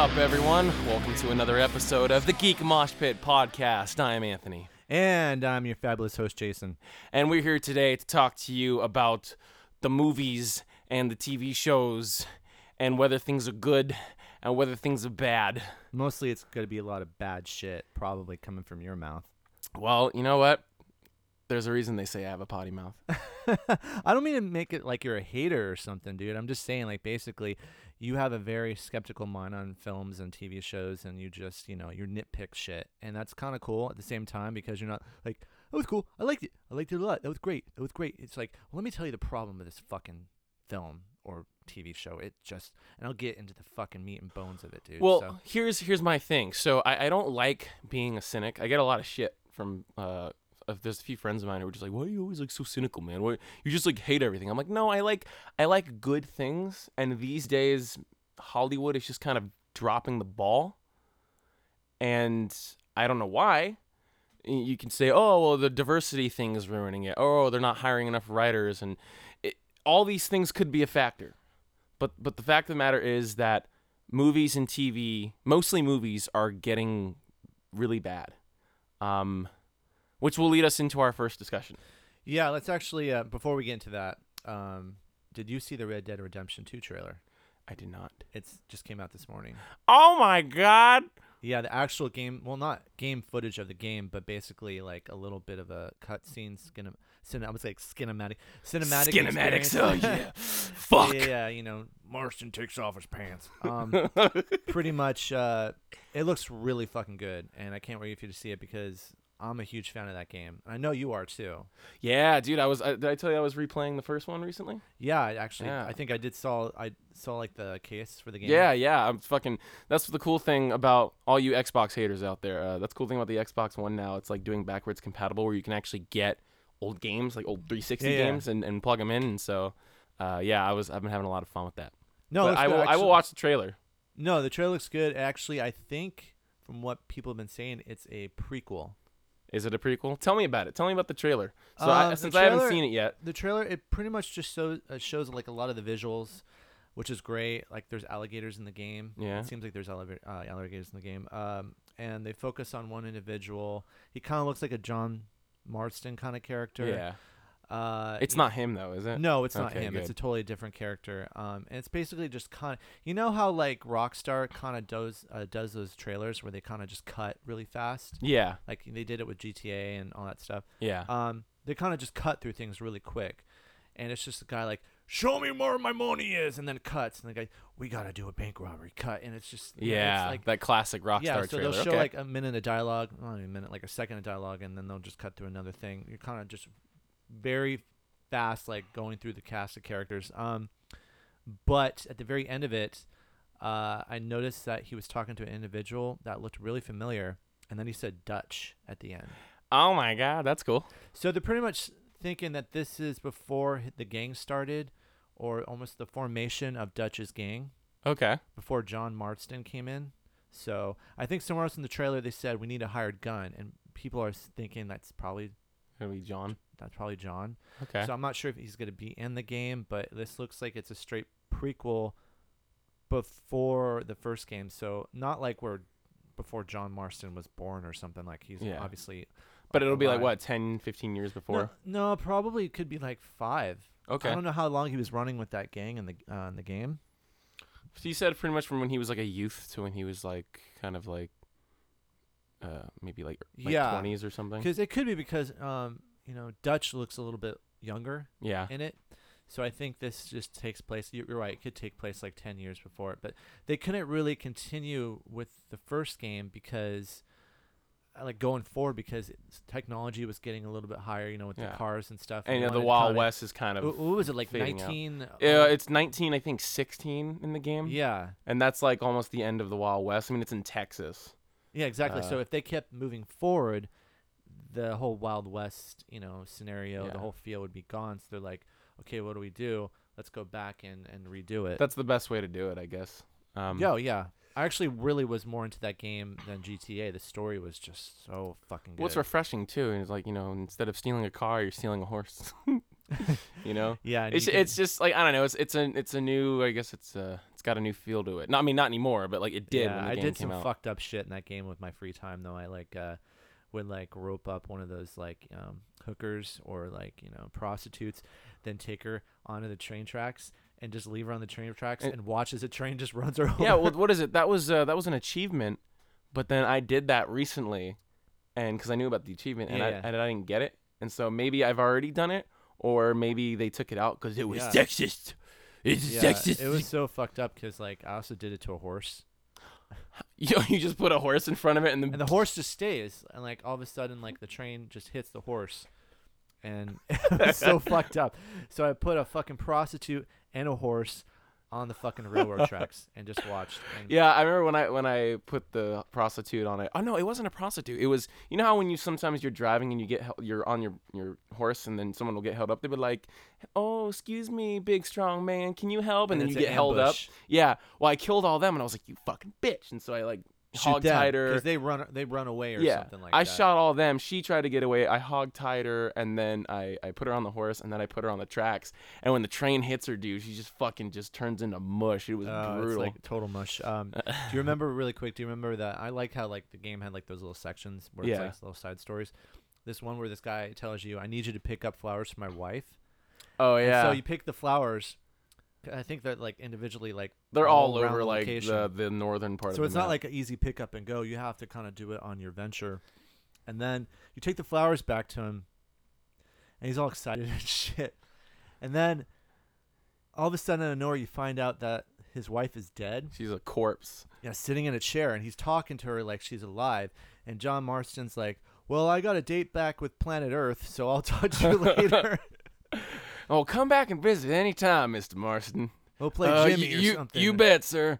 Up, everyone? Welcome to another episode of the Geek Mosh Pit podcast. I am Anthony, And I'm your fabulous host, Jason. and we're here today to talk to you about the movies and the TV shows and whether things are good and whether things are bad. Mostly it's going to be a lot of bad shit probably coming from your mouth. Well, you know what? There's a reason they say I have a potty mouth. I don't mean to make it like you're a hater or something, dude. I'm just saying, like, basically, you have a very skeptical mind on films and TV shows, and you just, you know, you nitpick shit. And that's kind of cool at the same time because you're not like, that was cool. I liked it. I liked it a lot. That was great. That was great. It's like, well, let me tell you the problem with this fucking film or TV show. It just, and I'll get into the fucking meat and bones of it, dude. Well, so. here's here's my thing. So I, I don't like being a cynic. I get a lot of shit from uh there's a few friends of mine who are just like, "Why are you always like so cynical, man? Why you just like hate everything?" I'm like, "No, I like I like good things." And these days, Hollywood is just kind of dropping the ball, and I don't know why. You can say, "Oh, well, the diversity thing is ruining it." Oh, they're not hiring enough writers, and it, all these things could be a factor. But but the fact of the matter is that movies and TV, mostly movies, are getting really bad. Um, which will lead us into our first discussion. Yeah, let's actually uh, before we get into that, um, did you see the Red Dead Redemption 2 trailer? I did not. It's just came out this morning. Oh my god! Yeah, the actual game, well, not game footage of the game, but basically like a little bit of a cutscene, skin, cin, I would say cinematic, cinematic, Kinematics. Oh yeah. Fuck. yeah, yeah, you know, Marston takes off his pants. Um, pretty much, uh, it looks really fucking good, and I can't wait for you to see it because I'm a huge fan of that game. I know you are too. yeah, dude. I was. I, did I tell you I was replaying the first one recently? Yeah, I actually, Yeah. I think I did saw, I saw like the case for the game. Yeah, yeah. I'm fucking. That's the cool thing about all you Xbox haters out there. Uh, that's the cool thing about the Xbox One now. It's like doing backwards compatible, where you can actually get old games, like old 360 Yeah, yeah. games, and, and plug them in. And so, uh, yeah, I was. I've been having a lot of fun with that. no, I will. I will watch the trailer. No, the trailer looks good. Actually, I think from what people have been saying, it's a prequel. Is it a prequel? Tell me about it. Tell me about the trailer. So Uh, I, the since I haven't seen it yet, The trailer it pretty much just shows uh, shows like a lot of the visuals, which is great. Like there's alligators in the game. Yeah. it seems like there's alligator, uh, alligators in the game. Um, and they focus on one individual. He kind of looks like a John Marston kind of character. yeah, Uh, it's not him though, is it? No, it's not Okay, him. It's a totally different character. Um, and it's basically just kind of you know how like Rockstar kind of does uh, does those trailers where they kind of just cut really fast. Yeah, Like they did it with GTA and all that stuff. yeah. Um, they kind of just cut through things really quick, and it's just a guy like, "Show me where my money is," and then it cuts, and the guy, "We gotta do a bank robbery." Cut, and it's just know, yeah, it's like that classic Rockstar yeah. So trailer. they'll show okay. like a minute of dialogue, not even a minute, like a second of dialogue, and then they'll just cut through another thing. You're kind of just very fast, like going through the cast of characters. Um, but at the very end of it, uh, I noticed that he was talking to an individual that looked really familiar, and then he said Dutch at the end. oh my god, that's cool. So they're pretty much thinking that this is before the gang started, or almost the formation of Dutch's gang Okay. before John Marston came in. So I think somewhere else in the trailer they said we need a hired gun, and people are thinking that's probably Gonna be John. That's probably John. Okay. So I'm not sure if he's gonna be in the game, but this looks like it's a straight prequel before the first game. So not like where before John Marston was born or something like he's Yeah. obviously. but it'll be like what 10, 15 years before. No, no, probably could be like five. Okay. I don't know how long he was running with that gang in the uh, in the game. So you said pretty much from when he was like a youth to when he was like kind of like, uh, maybe like like Yeah. twenties or something. Because it could be because um you know Dutch looks a little bit younger Yeah. in it, so I think this just takes place. you- You're right; it could take place like ten years before it, but they couldn't really continue with the first game because. uh, Like going forward, because it's, technology was getting a little bit higher, you know, with Yeah. the cars and stuff. And you know, the Wild West is kind of. What was it like? fading out. Nineteen. Yeah, it's 19, I think 16 in the game. yeah, And that's like almost the end of the Wild West. I mean, it's in Texas. Yeah, exactly. so Uh, if they kept moving forward, the whole Wild West, you know, scenario, Yeah. the whole feel would be gone. So they're like, okay, what do we do? Let's go back and, and redo it. That's the best way to do it, I guess. Um, Yo, yeah. I actually really was more into that game than GTA. The story was just so fucking good. What's refreshing too is like you know instead of stealing a car, you're stealing a horse. you know. Yeah, It's can- it's just like I don't know. It's it's a it's a new. I guess it's uh it's got a new feel to it. Not I mean not anymore, but like it did yeah, I did some out. fucked up shit in that game with my free time though. I like uh would like rope up one of those like um hookers or like, you know, prostitutes, then take her onto the train tracks and just leave her on the train tracks And- and, watch as the train just runs her over. yeah. Well, what is it? That was uh, that was an achievement, but then I did that recently, and because I knew about the achievement and Yeah, I yeah. and I didn't get it, and so maybe I've already done it, or maybe they took it out because it was Yeah. sexist. It's Yeah, sexist. it was so fucked up because like I also did it to a horse, you, you just put a horse in front of it and and the horse just stays, and like all of a sudden like the train just hits the horse, and it was so fucked up. So I put a fucking prostitute and a horse on the fucking railroad tracks and just watched. And Yeah, I remember when I when I put the prostitute on it. Oh no, it wasn't a prostitute. It was you know how when you sometimes you're driving and you get hel- you're on your your horse and then someone will get held up. They would like, "Oh, excuse me, big strong man, can you help?" And, then it's you get held up. Yeah. Well, I killed all them and I was like, "You fucking bitch!" And so I like hog tied her. 'cause they run they run away or yeah, something like I that. I shot all them. She tried to get away. I hog tied her, and then I, I put her on the horse, and then I put her on the tracks. And when the train hits her, dude, she just fucking just turns into mush. It was it's brutal. like total mush. Um, do you remember really quick? Do you remember that? I like how like the game had like those little sections where Yeah. it's like little side stories. This one where this guy tells you, "I need you to pick up flowers for my wife." oh And yeah. so you pick the flowers. I think they're like individually like They're all, around over like location. the the northern part of the So it's not map. like an easy pick up and go. You have to kind of do it on your venture, and then you take the flowers back to him, and he's all excited and shit. And then all of a sudden, out of nowhere, you find out that his wife is dead. she's a corpse. Yeah, sitting in a chair, and he's talking to her like she's alive. And John Marston's like, "Well, I got a date back with Planet Earth, so I'll talk to you later. Oh, come back and visit anytime, Mister Marston. We'll play Uh, Jimmy you, or something." You bet, sir.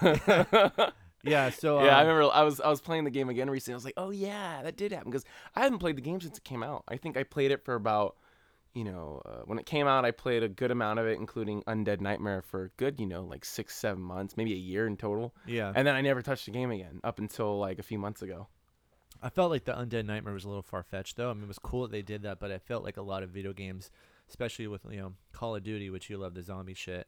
Yeah. So yeah, I um, remember I was I was playing the game again recently. I was like, oh yeah, that did happen because I haven't played the game since it came out. I think I played it for about, you know, uh, when it came out, I played a good amount of it, including Undead Nightmare for a good, you know, like six, seven months, maybe a year in total. Yeah. And then I never touched the game again up until like a few months ago. I felt like the Undead Nightmare was a little far fetched, though. I mean, it was cool that they did that, but I felt like a lot of video games, especially with you know Call of Duty, which you love the zombie shit,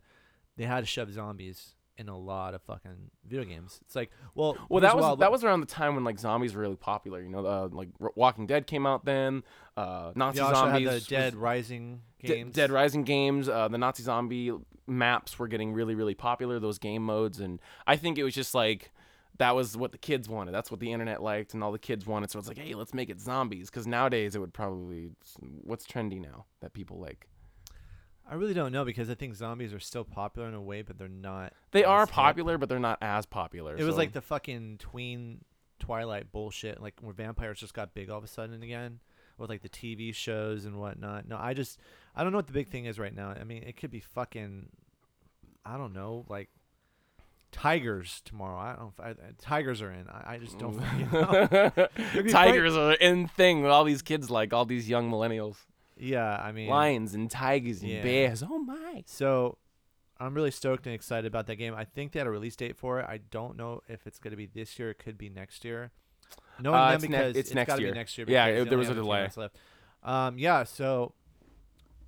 they had to shove zombies in a lot of fucking video games. It's like, well, Well, that was wild that was around the time when like zombies were really popular. You know, uh, like R- Walking Dead came out then. Uh, Nazi also zombies, had the was- Dead Rising games. Dead Rising games, uh, the Nazi zombie maps were getting really, really popular. Those game modes, and I think it was just like that was what the kids wanted. That's what the internet liked, and all the kids wanted. So it's like, hey, let's make it zombies. Because nowadays it would probably what's trendy now that people like. I really don't know because I think zombies are still popular in a way, but they're not. They are popular, but they're not as popular. It was like the fucking tween Twilight bullshit, like where vampires just got big all of a sudden again, with like the TV shows and whatnot. No, I just I don't know what the big thing is right now. I mean, it could be fucking, I don't know, like tigers tomorrow. I don't. I, tigers are in. I, I just don't fucking know. Tigers are in thing with all these kids like all these young millennials. Yeah, I mean, Lions and tigers and Yeah. bears. Oh my! So I'm really stoked and excited about that game. I think they had a release date for it. I don't know if it's going to be this year. It could be next year. Knowing Uh, them it's ne- because it's next gotta year. Be next year. Yeah, it- there was a delay. Um, yeah, so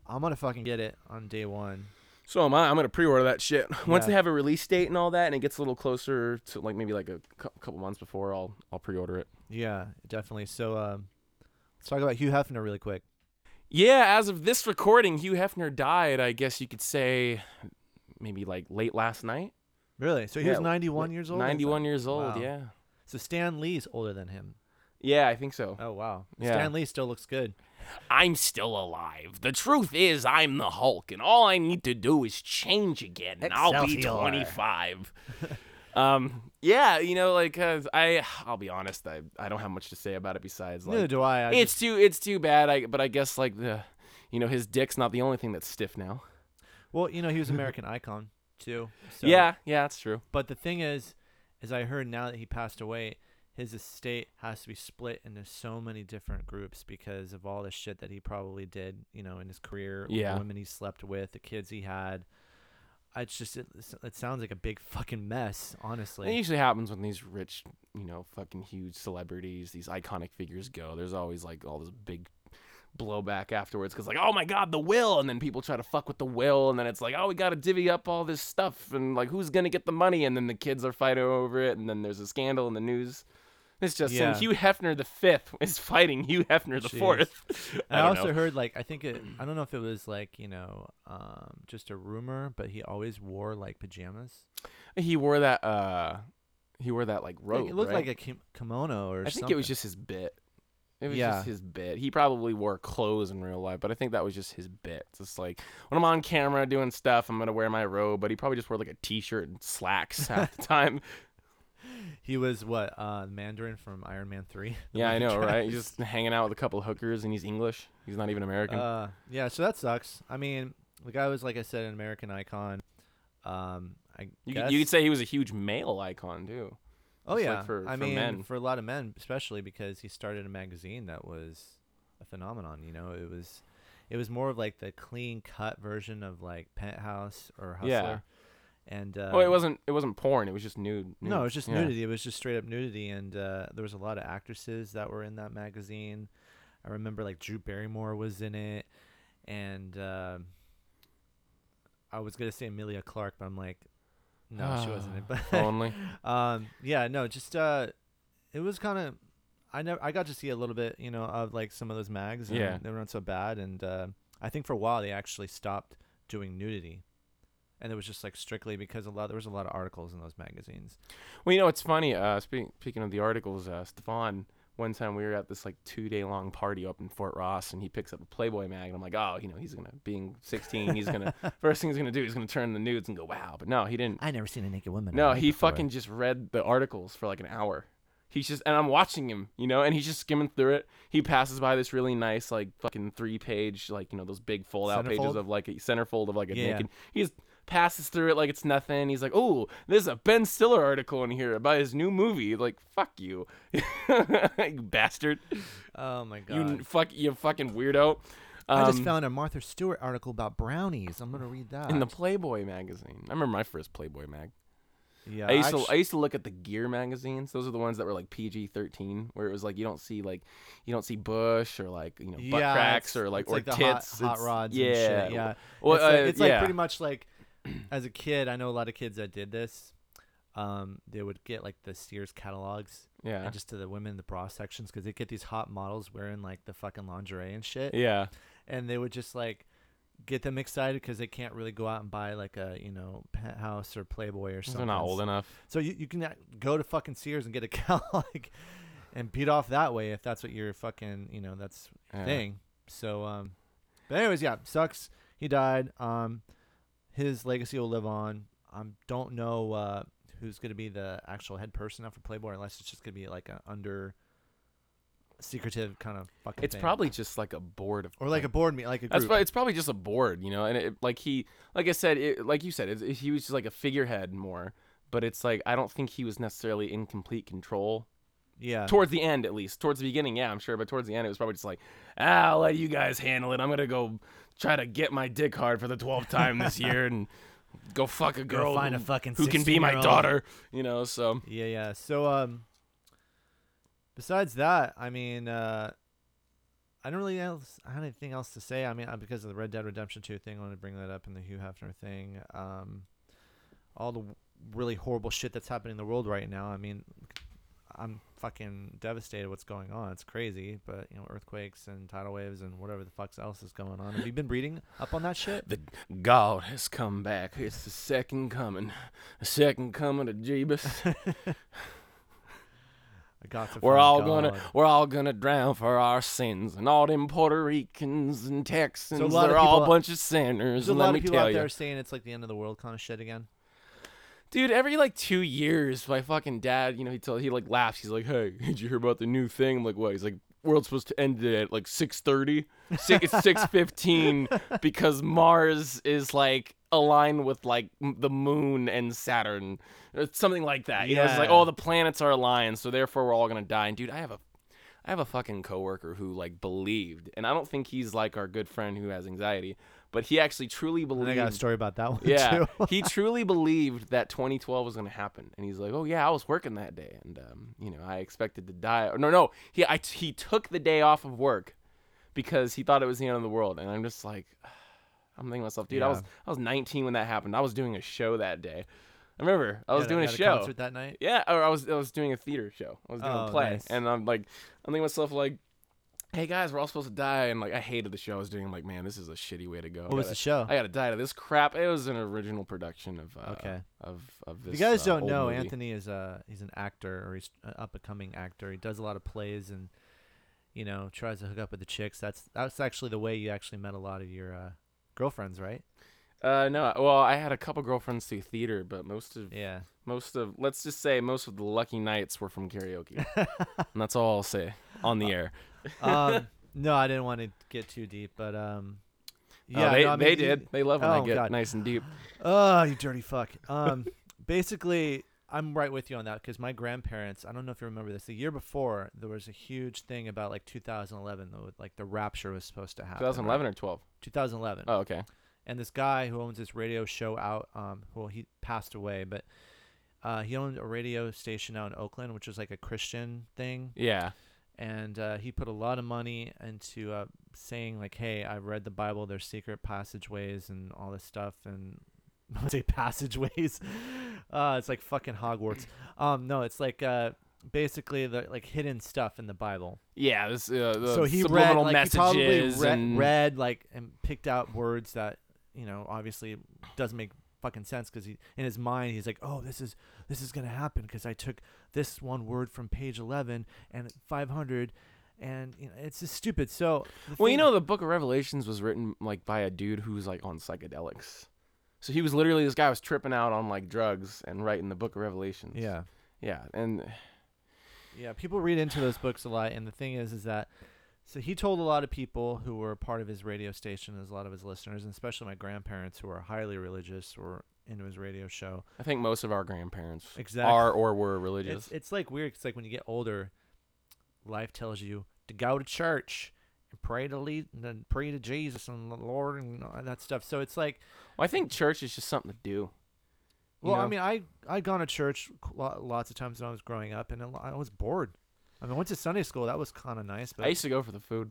I'm gonna fucking get it on day one. So am I. I'm gonna pre-order that shit. Once Yeah. they have a release date and all that, and it gets a little closer to like maybe like a cou- couple months before, I'll I'll pre-order it. Yeah, definitely. So um, let's talk about Hugh Hefner really quick. Yeah, as of this recording, Hugh Hefner died. I guess you could say maybe like late last night. Really? So he Yeah, was 91 years old. 91 years old. Wow. Yeah. So Stan Lee's older than him. Yeah, I think so. Oh wow. Yeah. Stan Lee still looks good. I'm still alive. The truth is, I'm the Hulk, and all I need to do is change again, and I'll be Excelsior. 25. um, yeah, you know, like uh, I, I'll be honest, I, I don't have much to say about it besides Neither like do I. I it's too, it's too bad. I, but I guess like the, you know, his dick's not the only thing that's stiff now. Well, you know, he was American icon too. So. yeah, yeah, that's true. But the thing is, as I heard now that he passed away, his estate has to be split into so many different groups because of all the shit that he probably did, you know, in his career. Yeah. The women he slept with, the kids he had. It's just it, it sounds like a big fucking mess, honestly. It usually happens when these rich, you know, fucking huge celebrities, these iconic figures go. There's always like all this big, blowback afterwards because like oh my god the will and then people try to fuck with the will and then it's like oh we gotta divvy up all this stuff and like who's gonna get the money and then the kids are fighting over it and then there's a scandal in the news it's just Yeah. and Hugh Hefner the fifth is fighting Hugh Hefner the Jeez. fourth I, don't also know. heard like I think it. I don't know if it was like you know, um, just a rumor, but he always wore like pajamas. he wore that uh he wore that like Like, robe it looked right? like a kim- kimono or something. I think something. it was just his bit. It was Yeah. just his bit. He probably wore clothes in real life, but I think that was just his bit. It's just like when I'm on camera doing stuff, I'm gonna wear my robe, but he probably just wore like a t-shirt and slacks half the time. He was what uh, Mandarin from Iron Man Three. yeah, I know, right? He's just hanging out with a couple hookers, and he's English. He's not even American. Uh, yeah, so that sucks. I mean, the guy was like I said, an American icon. Um, I you, guess. could, you could say he was a huge male icon too. oh just like yeah, for- I for mean, men. for a lot of men, especially because he started a magazine that was a phenomenon. You know, it was, it was more of like the clean cut version of like Penthouse or Hustler. Yeah. And uh, oh, it wasn't. It wasn't porn. It was just nude. No, it was just Yeah. nudity. It was just straight up nudity, and uh, there was a lot of actresses that were in that magazine. I remember like Drew Barrymore was in it, and uh, I was gonna say Emilia Clarke, but I'm like, no, she wasn't it. But only. um, yeah, no, just uh, it was kind of. I never, I got to see a little bit, you know, of like some of those mags. And Yeah. they weren't so bad, and uh, I think for a while they actually stopped doing nudity, and it was just like strictly because a lot there was a lot of articles in those magazines. Well, you know, it's funny. Uh, speaking speaking of the articles, uh, Stefan. One time we were at this like two day long party up in Fort Ross, and he picks up a Playboy mag, and I'm like, oh, you know, he's gonna being 16, he's gonna first thing he's gonna do, he's gonna turn the nudes and go, wow. But no, he didn't. I never seen a naked woman. No, he fucking just read the articles for like an hour. He's just, and I'm watching him, you know, and he's just skimming through it. He passes by this really nice, like fucking three page, like you know, those big fold out pages of like a centerfold of like a Yeah. naked. He's just passes through it like it's nothing. He's like, oh, there's a Ben Stiller article in here about his new movie. Like, fuck you, you bastard. Oh my god! You fuck, you fucking weirdo. I just Um, found a Martha Stewart article about brownies. I'm gonna read that. in the Playboy magazine. I remember my first Playboy mag. yeah, I used to I used to look at the gear magazines. Those are the ones that were like PG thirteen, where it was like you don't see like you don't see bush or like you know butt yeah, cracks or like or hot- tits. hot, It's- rods. Yeah, and shit. yeah. Well, it's like, uh, it's like yeah. pretty much like as a kid. I know a lot of kids that did this. Um, they would get like the Sears catalogs yeah, and just to the women in the bra sections because they get these hot models wearing like the fucking lingerie and shit, yeah, and they would just like get them excited because they can't really go out and buy like a you know penthouse or Playboy or something. they're not old enough. So you, you can go to fucking Sears and get a catalog and beat off that way if that's what your fucking you know that's Yeah. thing. So um, but anyways, yeah, sucks. He died. Um, his legacy will live on. Um, don't know uh who's gonna be the actual head person now for Playboy unless it's just gonna be like a under secretive kind of fucking. It's thing. probably just like a board of or like a board meet, like a That's group. probably, it's probably just a board, you know, and it, like he, like I said, it, like you said, it, he was just like a figurehead more. But it's like I don't think he was necessarily in complete control yeah. towards the end, at least. Towards the beginning, yeah, I'm sure, but towards the end, it was probably just like, ah, I'll let you guys handle it. I'm gonna go try to get my dick hard for the twelfth time this year and go fuck a girl find who, a fucking who can be my 16-year-old. daughter, you know. So Yeah, yeah. So um besides that, I mean uh I don't really else I have anything else to say. I mean, uh, because of the Red Dead Redemption 2 thing, I wanted to bring that up in the Hugh Hefner thing. Um all the really horrible shit that's happening in the world right now. I mean, I'm fucking devastated what's going on. It's crazy, but you know, earthquakes and tidal waves and whatever the fuck else is going on. Have you been reading up on that shit? the God has come back. It's the second coming, the second coming of Jeebus. I got to We're all God. gonna we're all gonna drown for our sins, and all them Puerto Ricans and Texans, of they're all a bunch of sinners. There's a lot me of people out you, there saying it's like the end of the world kind of shit again. Dude, every like two years, my fucking dad, you know, he told he like laughs. He's like, "Hey, did you hear about the new thing?" I'm like, "What?" He's like, "World's supposed to end at like 6:30. Six, it's 6:15 because Mars is like aligned with like the moon and Saturn, or something like that. You know, it's like, Yeah. oh, the planets are aligned, so therefore we're all gonna die." And dude, I have a I have a fucking coworker who like believed, and I don't think he's like our good friend who has anxiety, but he actually truly believed. I got a story about that one Yeah, too. he truly believed that 2012 was going to happen, and he's like, "Oh yeah, I was working that day, and um, you know, I expected to die." No, no, he I, he took the day off of work because he thought it was the end of the world, and I'm just like, I'm thinking to myself, dude, I was I was 19 when that happened. I was doing a show that day. I remember I was doing a show. concert that night. Yeah, or I was I was doing a theater show. I was doing Oh, a play, nice. and I'm like, I'm thinking to myself like, hey guys, we're all supposed to die, and like I hated the show I was doing. I'm like, man, this is a shitty way to go. What was the show? I gotta die to this crap. It was an original production of uh, Okay. of of this. If you guys uh, don't know, movie. Anthony is a he's an actor or he's an up and coming actor. He does a lot of plays and you know tries to hook up with the chicks. That's that's actually the way you actually met a lot of your uh, girlfriends, right? Uh, no, well, I had a couple girlfriends through theater, but most of Yeah. most of let's just say most of the lucky nights were from karaoke, and that's all I'll say on the air. Um, no, I didn't want to get too deep, but um, Oh, yeah, they no, I mean, they did. They love when I Oh, get God. nice and deep. Oh, you dirty fuck. Um, basically, I'm right with you on that because my grandparents. I don't know if you remember this. The year before, there was a huge thing about like 2011, though, like the rapture was supposed to happen. right? 2011 or 12. 2011. Oh, okay. and this guy who owns this radio show out um well he passed away but uh he owned a radio station out in Oakland which was like a Christian thing Yeah. And uh he put a lot of money into uh saying like hey I've read the Bible. There's secret passageways and all this stuff and I say passageways. Uh it's like fucking Hogwarts. Um no it's like uh basically the like hidden stuff in the Bible. Yeah. This uh, the so he read like he probably messages read, and read like and picked out words that you know obviously doesn't make fucking sense because he in his mind he's like oh this is this is gonna happen because I took this one word from page 11 and 500 and you know it's just stupid so Well, you know, the Book of Revelations was written like by a dude who's like on psychedelics. So he was literally this guy was tripping out on like drugs and writing the Book of Revelations. yeah Yeah, and yeah people read into those books a lot and the thing is is that so he told a lot of people who were part of his radio station as a lot of his listeners and especially my grandparents who are highly religious were into his radio show I think most of our grandparents Exactly. are or were religious. It's it's like weird. It's like when you get older, life tells you to go to church and pray to lead and pray to Jesus and the Lord and all that stuff. So it's like, well, I think church is just something to do. well, I mean, I I'd gone to church lots of times when I was growing up, and I was bored. I mean, I went to Sunday school. That was kind of nice, but I used to go for the food.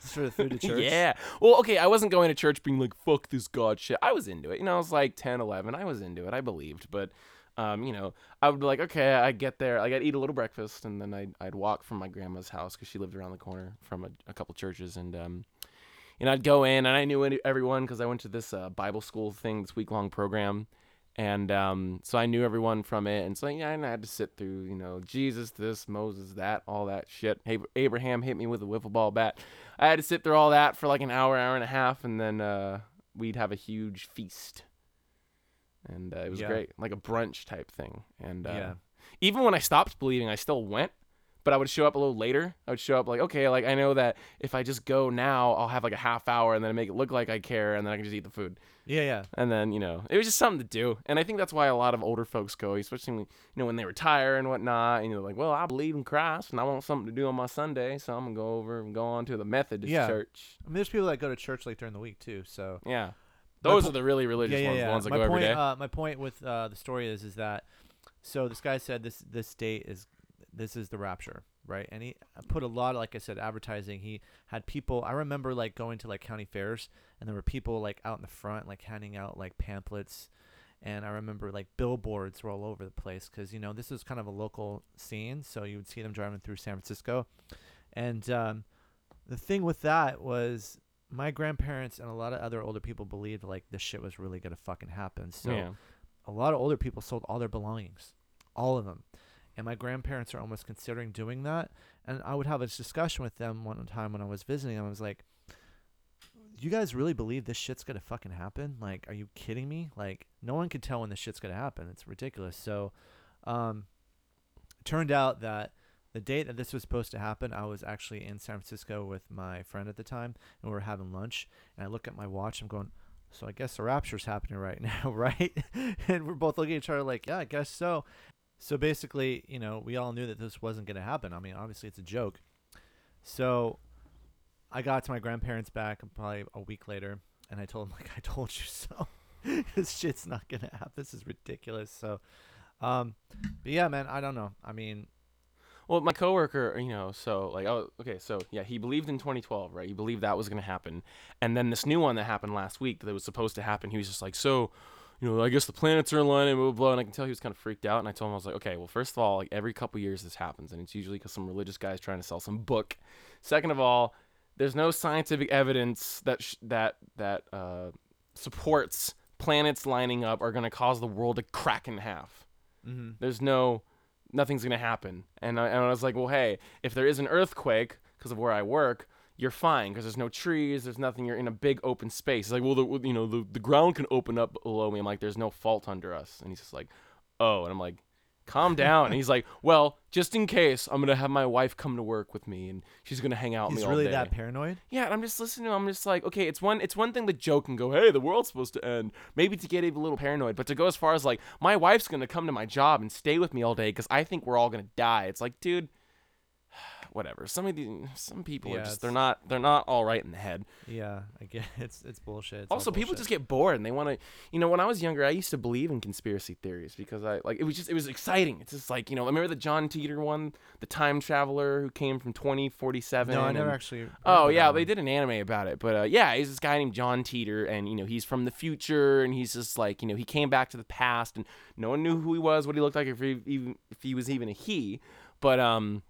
just for the food to church. yeah. Well, okay, I wasn't going to church being like, fuck this God shit. I was into it. You know, I was like 10, 11. I was into it. I believed. But, um, you know, I would be like, okay, I get there. Like, I'd eat a little breakfast and then I'd, I'd walk from my grandma's house because she lived around the corner from a, a couple churches. And, um, you know, I'd go in and I knew everyone because I went to this uh, Bible school thing, this week long program. And um, so I knew everyone from it. And so, yeah, and I had to sit through, you know, Jesus, this, Moses, that, all that shit. Ab- Abraham hit me with a wiffle ball bat. I had to sit through all that for like an hour, hour and a half, and then uh, we'd have a huge feast, and uh, it was Yeah. great, like a brunch type thing. And uh, Yeah. even when I stopped believing, I still went, but I would show up a little later. I would show up like, okay, like I know that if I just go now, I'll have like a half hour, and then make it look like I care, and then I can just eat the food. yeah, yeah. And then you know, it was just something to do, and I think that's why a lot of older folks go, especially when, you know when they retire and whatnot. And you're like, well, I believe in Christ, and I want something to do on my Sunday, so I'm gonna go over and go on to the Methodist Yeah. church. I mean, there's people that go to church like during the week too. So Yeah, those po- are the really religious yeah, yeah, ones, yeah. the ones that my go point, every day. Uh, my point with uh, the story is, is that so this guy said this this date is this is the rapture, right? And he put a lot, of, like I said, advertising. He had people. I remember like going to like county fairs, and there were people like out in the front, like handing out like pamphlets. And I remember like billboards were all over the place because you know this is kind of a local scene, so you would see them driving through San Francisco. And um, the thing with that was my grandparents and a lot of other older people believed like this shit was really gonna fucking happen. So yeah, a lot of older people sold all their belongings, all of them. And my grandparents are almost considering doing that. And I would have a discussion with them one time when I was visiting them. I was like, you guys really believe this shit's gonna fucking happen? Like, are you kidding me? Like, no one can tell when this shit's gonna happen. It's ridiculous. So, um, turned out that the date that this was supposed to happen, I was actually in San Francisco with my friend at the time, and we were having lunch. And I look at my watch. I'm going, so I guess the rapture's happening right now, right? and we're both looking at each other like, yeah, I guess so. So basically, you know, we all knew that this wasn't going to happen. I mean, obviously it's a joke. So I got to my grandparents back probably a week later, and I told them like, I told you so. this shit's not going to happen. This is ridiculous. So, um, but yeah, man, I don't know. I mean, Well, my coworker, you know, so like, oh, okay, so yeah, he believed in 2012, right? He believed that was gonna happen, and then this new one that happened last week that was supposed to happen, he was just like, so, you know, I guess the planets are aligning, blah blah blah, and I can tell he was kind of freaked out. And I told him I was like, okay, well, first of all, like every couple years this happens, and it's usually because some religious guy is trying to sell some book. Second of all, there's no scientific evidence that sh- that that uh, supports planets lining up are gonna cause the world to crack in half. Mm-hmm. There's no, nothing's gonna happen. And I, and I was like, well, hey, if there is an earthquake because of where I work, you're fine because there's no trees, there's nothing. You're in a big open space. It's like, well, the, you know, the, the ground can open up below me. I'm like, there's no fault under us. And he's just like, oh, and I'm like, calm down. and he's like, well, just in case, I'm gonna have my wife come to work with me, and she's gonna hang out with He's me all really day. that paranoid. Yeah, and I'm just listening to him. I'm just like, okay, it's one it's one thing to joke and go, hey, the world's supposed to end. Maybe to get a little paranoid, but to go as far as like, my wife's gonna come to my job and stay with me all day because I think we're all gonna die. It's like, dude, whatever. Some of these some people Yeah, are just they're not they're not all right in the head. Yeah, I get it's it's bullshit. It's also, people just get bored and they want to. You know, when I was younger, I used to believe in conspiracy theories because I like it was just it was exciting. It's just like you know, I remember the John Titor one, the time traveler who came from 2047. No, I never and- actually. Oh yeah, they did an anime about it. But uh, yeah, he's this guy named John Titor, and you know he's from the future, and he's just like you know he came back to the past, and no one knew who he was, what he looked like, if he even if he was even a he. But um,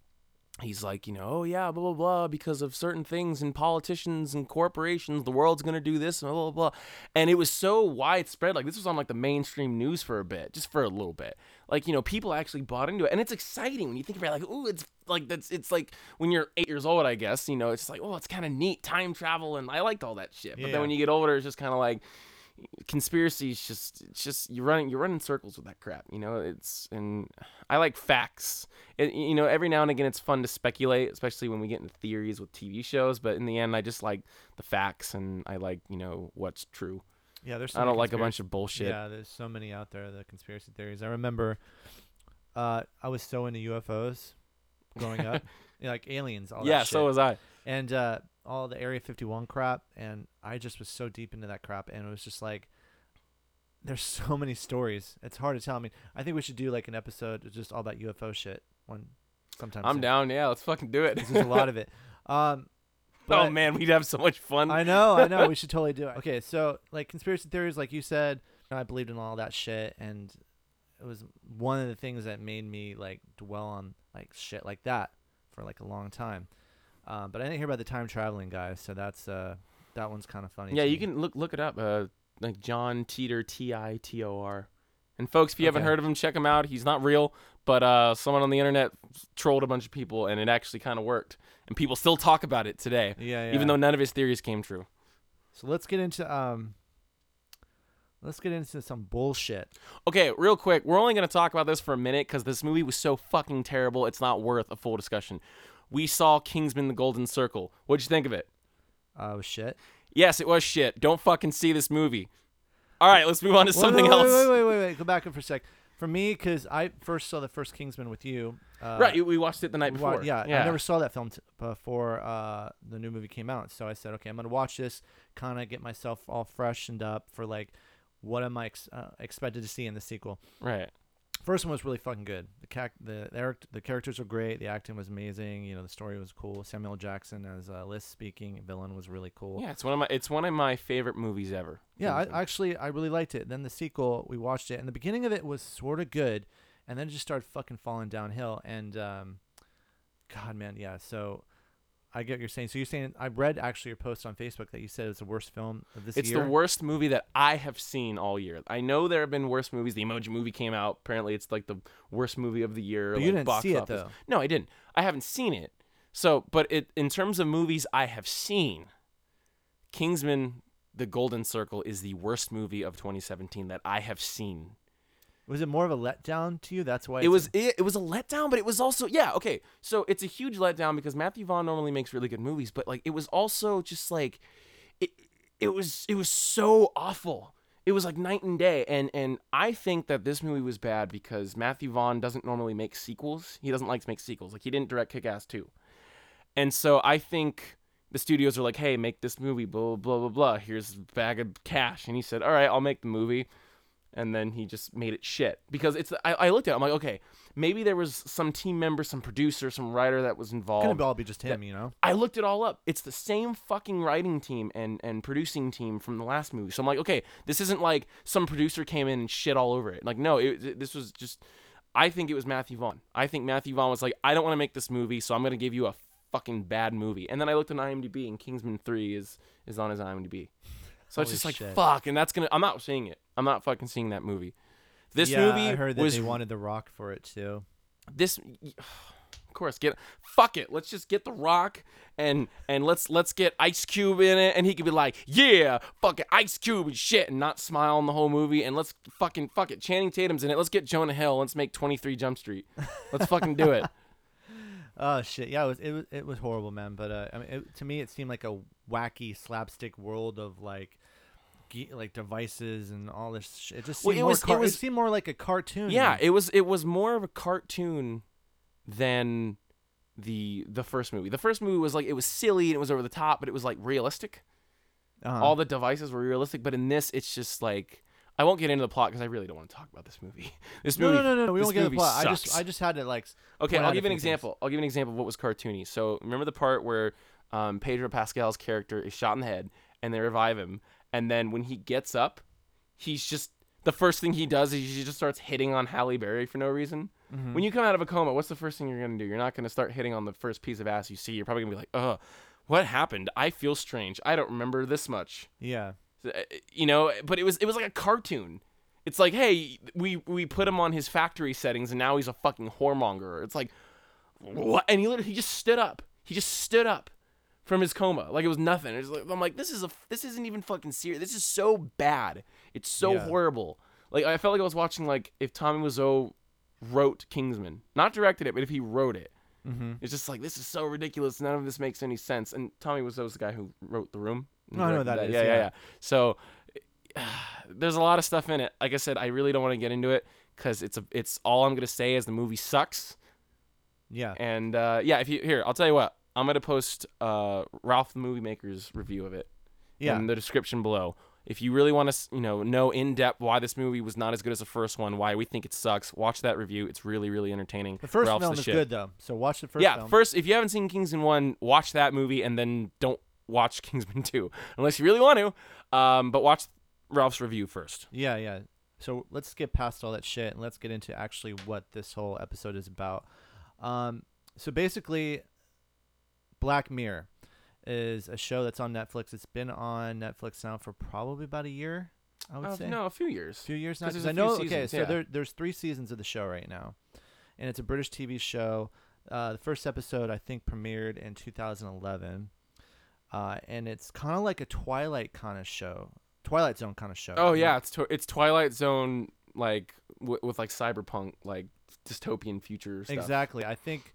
he's like you know oh yeah blah blah blah because of certain things and politicians and corporations, the world's gonna do this and blah blah blah, and it was so widespread. Like this was on like the mainstream news for a bit, just for a little bit. Like you know people actually bought into it, and it's exciting when you think about it. Like ooh, it's like that's it's like when you're eight years old, I guess. You know, it's just like oh, it's kind of neat time travel, and I liked all that shit. But Yeah. then when you get older, it's just kind of like conspiracy is just it's just you're running you're running circles with that crap you know it's and i like facts it, you know every now and again it's fun to speculate especially when we get into theories with tv shows but in the end i just like the facts and i like you know what's true Yeah, there's. so i don't like a bunch of bullshit Yeah, there's so many out there. The conspiracy theories. I remember, uh, I was so into UFOs growing up, like aliens. All yeah so was i and uh, all the Area 51 crap, and I just was so deep into that crap, and it was just like, there's so many stories. It's hard to tell. I mean, I think we should do like an episode of just all about UFO shit one sometime. i'm soon, down yeah let's fucking do it. There's a lot of it. Um, oh man we'd have so much fun I know, I know. We should totally do it. Okay, so like conspiracy theories, like you said, I believed in all that shit, and it was one of the things that made me like dwell on like shit like that for like a long time. Um, but I didn't hear about the time traveling guys, so that's uh that one's kind of funny. yeah you me. can look look it up uh like john titor t-i-t-o-r and folks if you haven't heard of him check him out he's not real but uh someone on the internet trolled a bunch of people and it actually kind of worked and people still talk about it today Yeah, yeah. even though none of his theories came true so let's get into um. Let's get into some bullshit. okay real quick we're only going to talk about this for a minute because this movie was so fucking terrible it's not worth a full discussion we saw kingsman the golden circle what'd you think of it Oh shit. yes it was shit don't fucking see this movie all right let's move on to Wait, something wait, else Wait, wait, wait, wait. Go back in for a sec. For me, because I first saw the first Kingsman with you. Uh, right we watched it the night before yeah, I never saw that film t- before uh, the new movie came out. So I said, okay, I'm gonna watch this, kind of get myself all freshened up for like, what am I ex- uh, expected to see in the sequel? right First one was really fucking good. The cac- the the, the characters were great. The acting was amazing. You know, the story was cool. Samuel Jackson as uh, Liz speaking villain was really cool. Yeah, it's one of my it's one of my favorite movies ever. Yeah, I, actually I really liked it. Then the sequel, we watched it, and the beginning of it was sort of good, and then it just started fucking falling downhill. And um, God, man, yeah. So I get what you're saying. So you're saying I read actually your post on Facebook that you said it's the worst film of this it's year. It's the worst movie that I have seen all year. I know there have been worse movies. The Emoji Movie came out. Apparently, it's like the worst movie of the year. Like you didn't see it though. No, I didn't. I haven't seen it. So, but it in terms of movies I have seen, Kingsman: The Golden Circle is the worst movie of 2017 that I have seen. Was it more of a letdown to you? That's why It was it, it was a letdown, but it was also yeah okay. So it's a huge letdown because Matthew Vaughn normally makes really good movies, but like it was also just like it it was it was so awful. It was like night and day, and and I think that this movie was bad because Matthew Vaughn doesn't normally make sequels. He doesn't like to make sequels. Like he didn't direct Kick Ass two, and so I think the studios are like, hey, make this movie, blah blah blah blah blah. Here's a bag of cash, and he said, all right, I'll make the movie. And then he just made it shit because it's. I, I looked at. it, I'm like, okay, maybe there was some team member, some producer, some writer that was involved. Couldn't all be just him, you know. I looked it all up. It's the same fucking writing team and and producing team from the last movie. So I'm like, okay, this isn't like some producer came in and shit all over it. Like, no, it, it- this was just. I think it was Matthew Vaughn. I think Matthew Vaughn was like, I don't want to make this movie, so I'm gonna give you a fucking bad movie. And then I looked on IMDb, and Kingsman Three is is on his IMDb. So it's just like shit. fuck, and that's gonna. I'm not seeing it. I'm not fucking seeing that movie. This yeah, movie I heard that was they wanted The Rock for it too. this of course get fuck it let's just get the rock and and let's let's get ice cube in it and he could be like yeah fucking ice cube and shit and not smile in the whole movie and let's fucking fuck it channing tatum's in it let's get jonah hill let's make 23 jump street let's fucking do it Oh shit! Yeah, it was it was it was horrible, man. But uh, I mean, it, to me, it seemed like a wacky slapstick world of like, like devices and all this. Sh- it just Well, seemed it more. was- it car- was- seemed more like a cartoon. yeah it was it was more of a cartoon than the the first movie the first movie was like it was silly and it was over the top but it was like realistic Uh-huh. all the devices were realistic but in this it's just like I won't get into the plot because I really don't want to talk about this movie. This movie, no, no, no, no. We won't get into the plot. I just, I just had to like. Okay, I'll give an few things. example. I'll give an example of what was cartoony. So remember the part where um, Pedro Pascal's character is shot in the head and they revive him, and then when he gets up, he's just the first thing he does is he just starts hitting on Halle Berry for no reason. Mhm. When you come out of a coma, what's the first thing you're gonna do? You're not gonna start hitting on the first piece of ass you see. You're probably gonna be like, "Uh, what happened? I feel strange. I don't remember this much." Yeah. Uh, you know but it was it was like a cartoon it's like hey we we put him on his factory settings and now he's a fucking whoremonger it's like what and he literally he just stood up he just stood up from his coma like it was nothing it's like, i'm like this is a this isn't even fucking serious this is so bad it's so Yeah. horrible like i felt like i was watching like if tommy wiseau wrote kingsman not directed it but if he wrote it Mm-hmm. it's just like this is so ridiculous. None of this makes any sense. And Tommy Wiseau was the guy who wrote The Room. Oh, I know directed that is, Yeah, yeah, yeah. yeah. So there's a lot of stuff in it. Like I said, I really don't want to get into it because it's a it's all I'm gonna say is the movie sucks. Yeah. And uh, yeah, if you here, I'll tell you what. I'm gonna post uh, Ralph the Movie Maker's review of it Yeah. in the description below. If you really want to, you know, know in depth why this movie was not as good as the first one, why we think it sucks, watch that review. It's really, really entertaining. The first Ralph's film the is shit good though, so watch the first yeah, film. first if you haven't seen Kingsman one, watch that movie and then don't watch Kingsman two unless you really want to. Um, but watch Ralph's review first. Yeah, yeah. So let's get past all that shit and let's get into actually what this whole episode is about. Um, so basically, Black Mirror is a show that's on Netflix. It's been on Netflix now for probably about a year, I would Uh, say. no, a few years. A few years now. Because I know. okay, so yeah. there, there's three seasons of the show right now, and it's a British TV show. Uh, the first episode I think premiered in 2011, uh, and it's kind of like a Twilight kind of show, Twilight Zone kind of show. Oh know? yeah, it's tw- it's Twilight Zone like w- with like cyberpunk like dystopian future stuff. Exactly. I think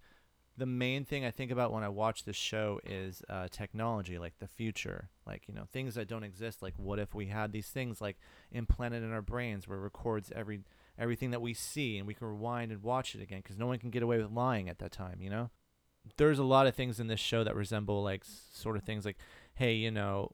the main thing I think about when I watch this show is uh, technology, like the future, like you know things that don't exist. Like what if we had these things like implanted in our brains, where it records every everything that we see, and we can rewind and watch it again, because no one can get away with lying at that time. You know, there's a lot of things in this show that resemble like sort of things like, hey, you know,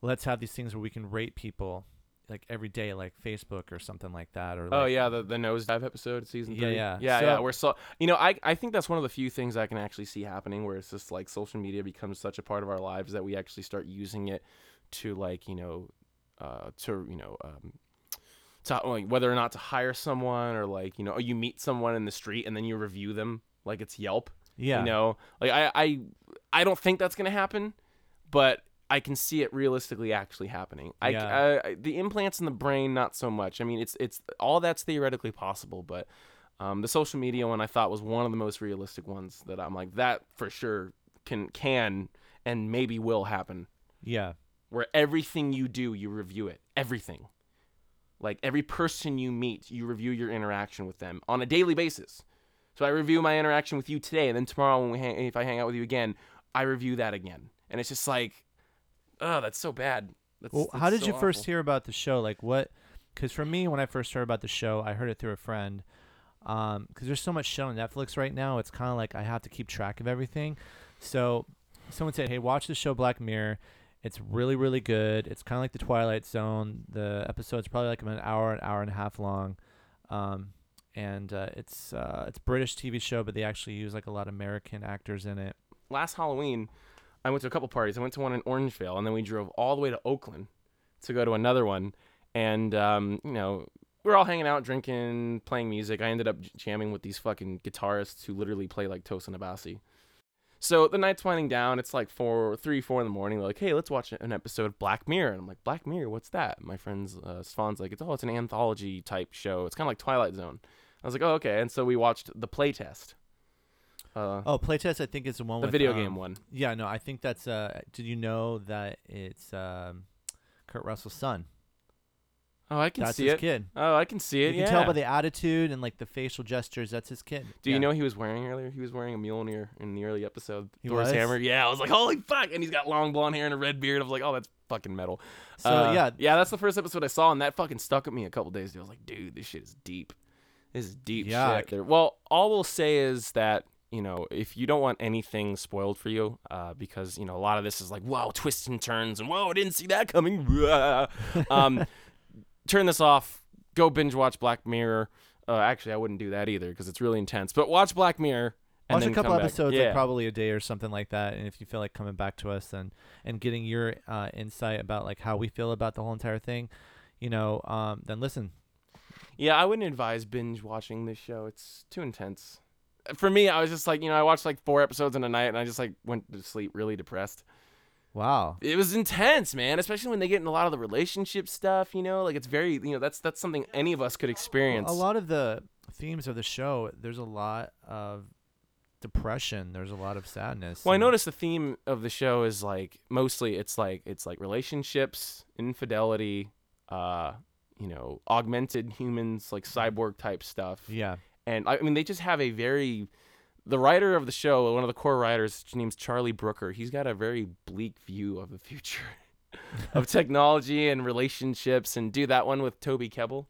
let's have these things where we can rate people like every day, like Facebook or something like that, or Oh yeah, the the nosedive episode, season Yeah, three. yeah. yeah, So- yeah. We're so you know, I I think that's one of the few things I can actually see happening, where it's just like social media becomes such a part of our lives that we actually start using it to like you know, uh, to you know, um, to like whether or not to hire someone or like you know, you meet someone in the street and then you review them like it's Yelp. yeah, You know, like I I I don't think that's gonna happen, but I can see it realistically actually happening. I, Yeah. I, I the implants in the brain, not so much. I mean, it's it's all that's theoretically possible, but um, the social media one I thought was one of the most realistic ones that I'm like that for sure can can and maybe will happen. yeah. Where everything you do, you review it. Everything. Like every person you meet, you review your interaction with them on a daily basis. So I review my interaction with you today, and then tomorrow when we hang, if I hang out with you again, I review that again. And it's just like, oh, that's so bad. That's, Well, how did so you first hear about the show? Like what? Because for me, when I first heard about the show, I heard it through a friend. Um, because there's so much shit on Netflix right now, it's kind of like I have to keep track of everything. So someone said, "Hey, watch the show Black Mirror. It's really really good. It's kind of like the Twilight Zone. The episode's probably like an hour, an hour and a half long. Um, and uh, it's uh, it's a British TV show, but they actually use like a lot of American actors in it. Last Halloween, I went to a couple parties. I went to one in Orangevale, and then we drove all the way to Oakland to go to another one. And um, you know, we're all hanging out, drinking, playing music. I ended up jamming with these fucking guitarists who literally play like Tosin Abasi. So the night's winding down. It's like four, three, four in the morning. They're like, "Hey, let's watch an episode of Black Mirror." And I'm like, "Black Mirror? What's that?" My friend's uh, Svan's like, "It's oh, it's an anthology type show. It's kind of like Twilight Zone." I was like, "Oh, okay." And so we watched the playtest. Uh, Oh, playtest I think is the one the with video um, game one. Yeah, no, I think that's. Uh, did you know that it's um, Kurt Russell's son? Oh, I can that's see his it. kid. Oh, I can see it. You yeah. can tell by the attitude and like the facial gestures. That's his kid. Do Yeah. you know he was wearing earlier? He was wearing a Mjolnir in the early episode. He Thor's was? hammer. Yeah, I was like, holy fuck! And he's got long blonde hair and a red beard. I was like, oh, that's fucking metal. So Uh, yeah, yeah, that's the first episode I saw, and that fucking stuck with me a couple days ago. I was like, dude, this shit is deep. This is deep Yeah, shit. There. Well, all we'll say is that you know, if you don't want anything spoiled for you, uh, because you know a lot of this is like, wow, twists and turns, and whoa, I didn't see that coming. um, turn this off. Go binge watch Black Mirror. Uh, actually, I wouldn't do that either because it's really intense. But watch Black Mirror. And watch a couple episodes, Yeah. like probably a day or something like that. And if you feel like coming back to us and and getting your uh, insight about like how we feel about the whole entire thing, you know, um, then listen. Yeah, I wouldn't advise binge watching this show. It's too intense. For me, I was just like, you know, I watched like four episodes in a night and I just like went to sleep really depressed. Wow. It was intense, man, especially when they get in a lot of the relationship stuff, you know? Like it's very, you know, that's that's something any of us could experience. A lot of the themes of the show, there's a lot of depression. There's a lot of sadness. Well, I noticed the theme of the show is like mostly it's like it's like relationships, infidelity, uh, you know, augmented humans, like cyborg type stuff. Yeah. And I mean they just have a very the writer of the show, one of the core writers, name's Charlie Brooker. He's got a very bleak view of the future of technology and relationships. And do that one with Toby Kebbell.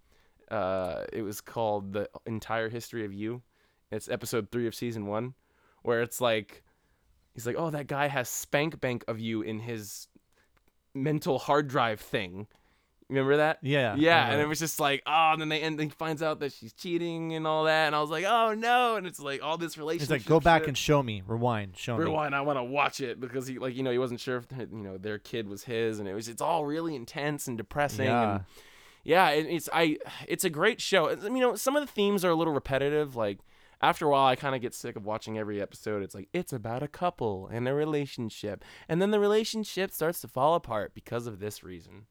Uh, it was called "The Entire History of You." It's episode three of season one, where it's like he's like, "Oh, that guy has spank bank of you in his mental hard drive thing." Remember that? Yeah. Yeah, and it was just like, oh, and then they and then he finds out that she's cheating and all that, and I was like, oh no, and it's like all this He's relationship. like, go back shit. and show me. Rewind. Show me. rewind. I want to watch it because he like you know he wasn't sure if you know their kid was his, and it was it's all really intense and depressing. Yeah. And yeah, it, it's I it's a great show. It's- You know, some of the themes are a little repetitive. Like after a while, I kind of get sick of watching every episode. It's like it's about a couple and a relationship, and then the relationship starts to fall apart because of this reason.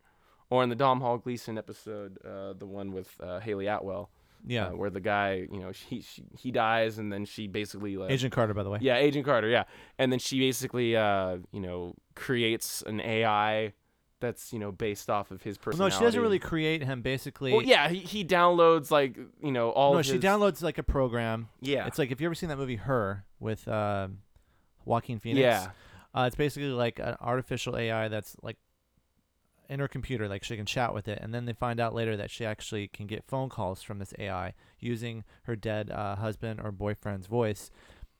Or in the Domhnall Gleeson episode, uh, the one with uh, Hayley Atwell, Yeah. uh, where the guy, you know, he she, he dies, and then she basically like, Agent Carter, by the way. yeah, Agent Carter, yeah. And then she basically, uh, you know, creates an AI that's, you know, based off of his Well, no, she doesn't really create him. Basically. Well, yeah, he, he downloads like, you know, all No, she downloads like a program. Yeah. It's like if you ever seen that movie Her with um, Joaquin Phoenix. yeah. Uh, it's basically like an artificial AI that's like in her computer, like she can chat with it, and then they find out later that she actually can get phone calls from this AI using her dead uh, husband or boyfriend's voice.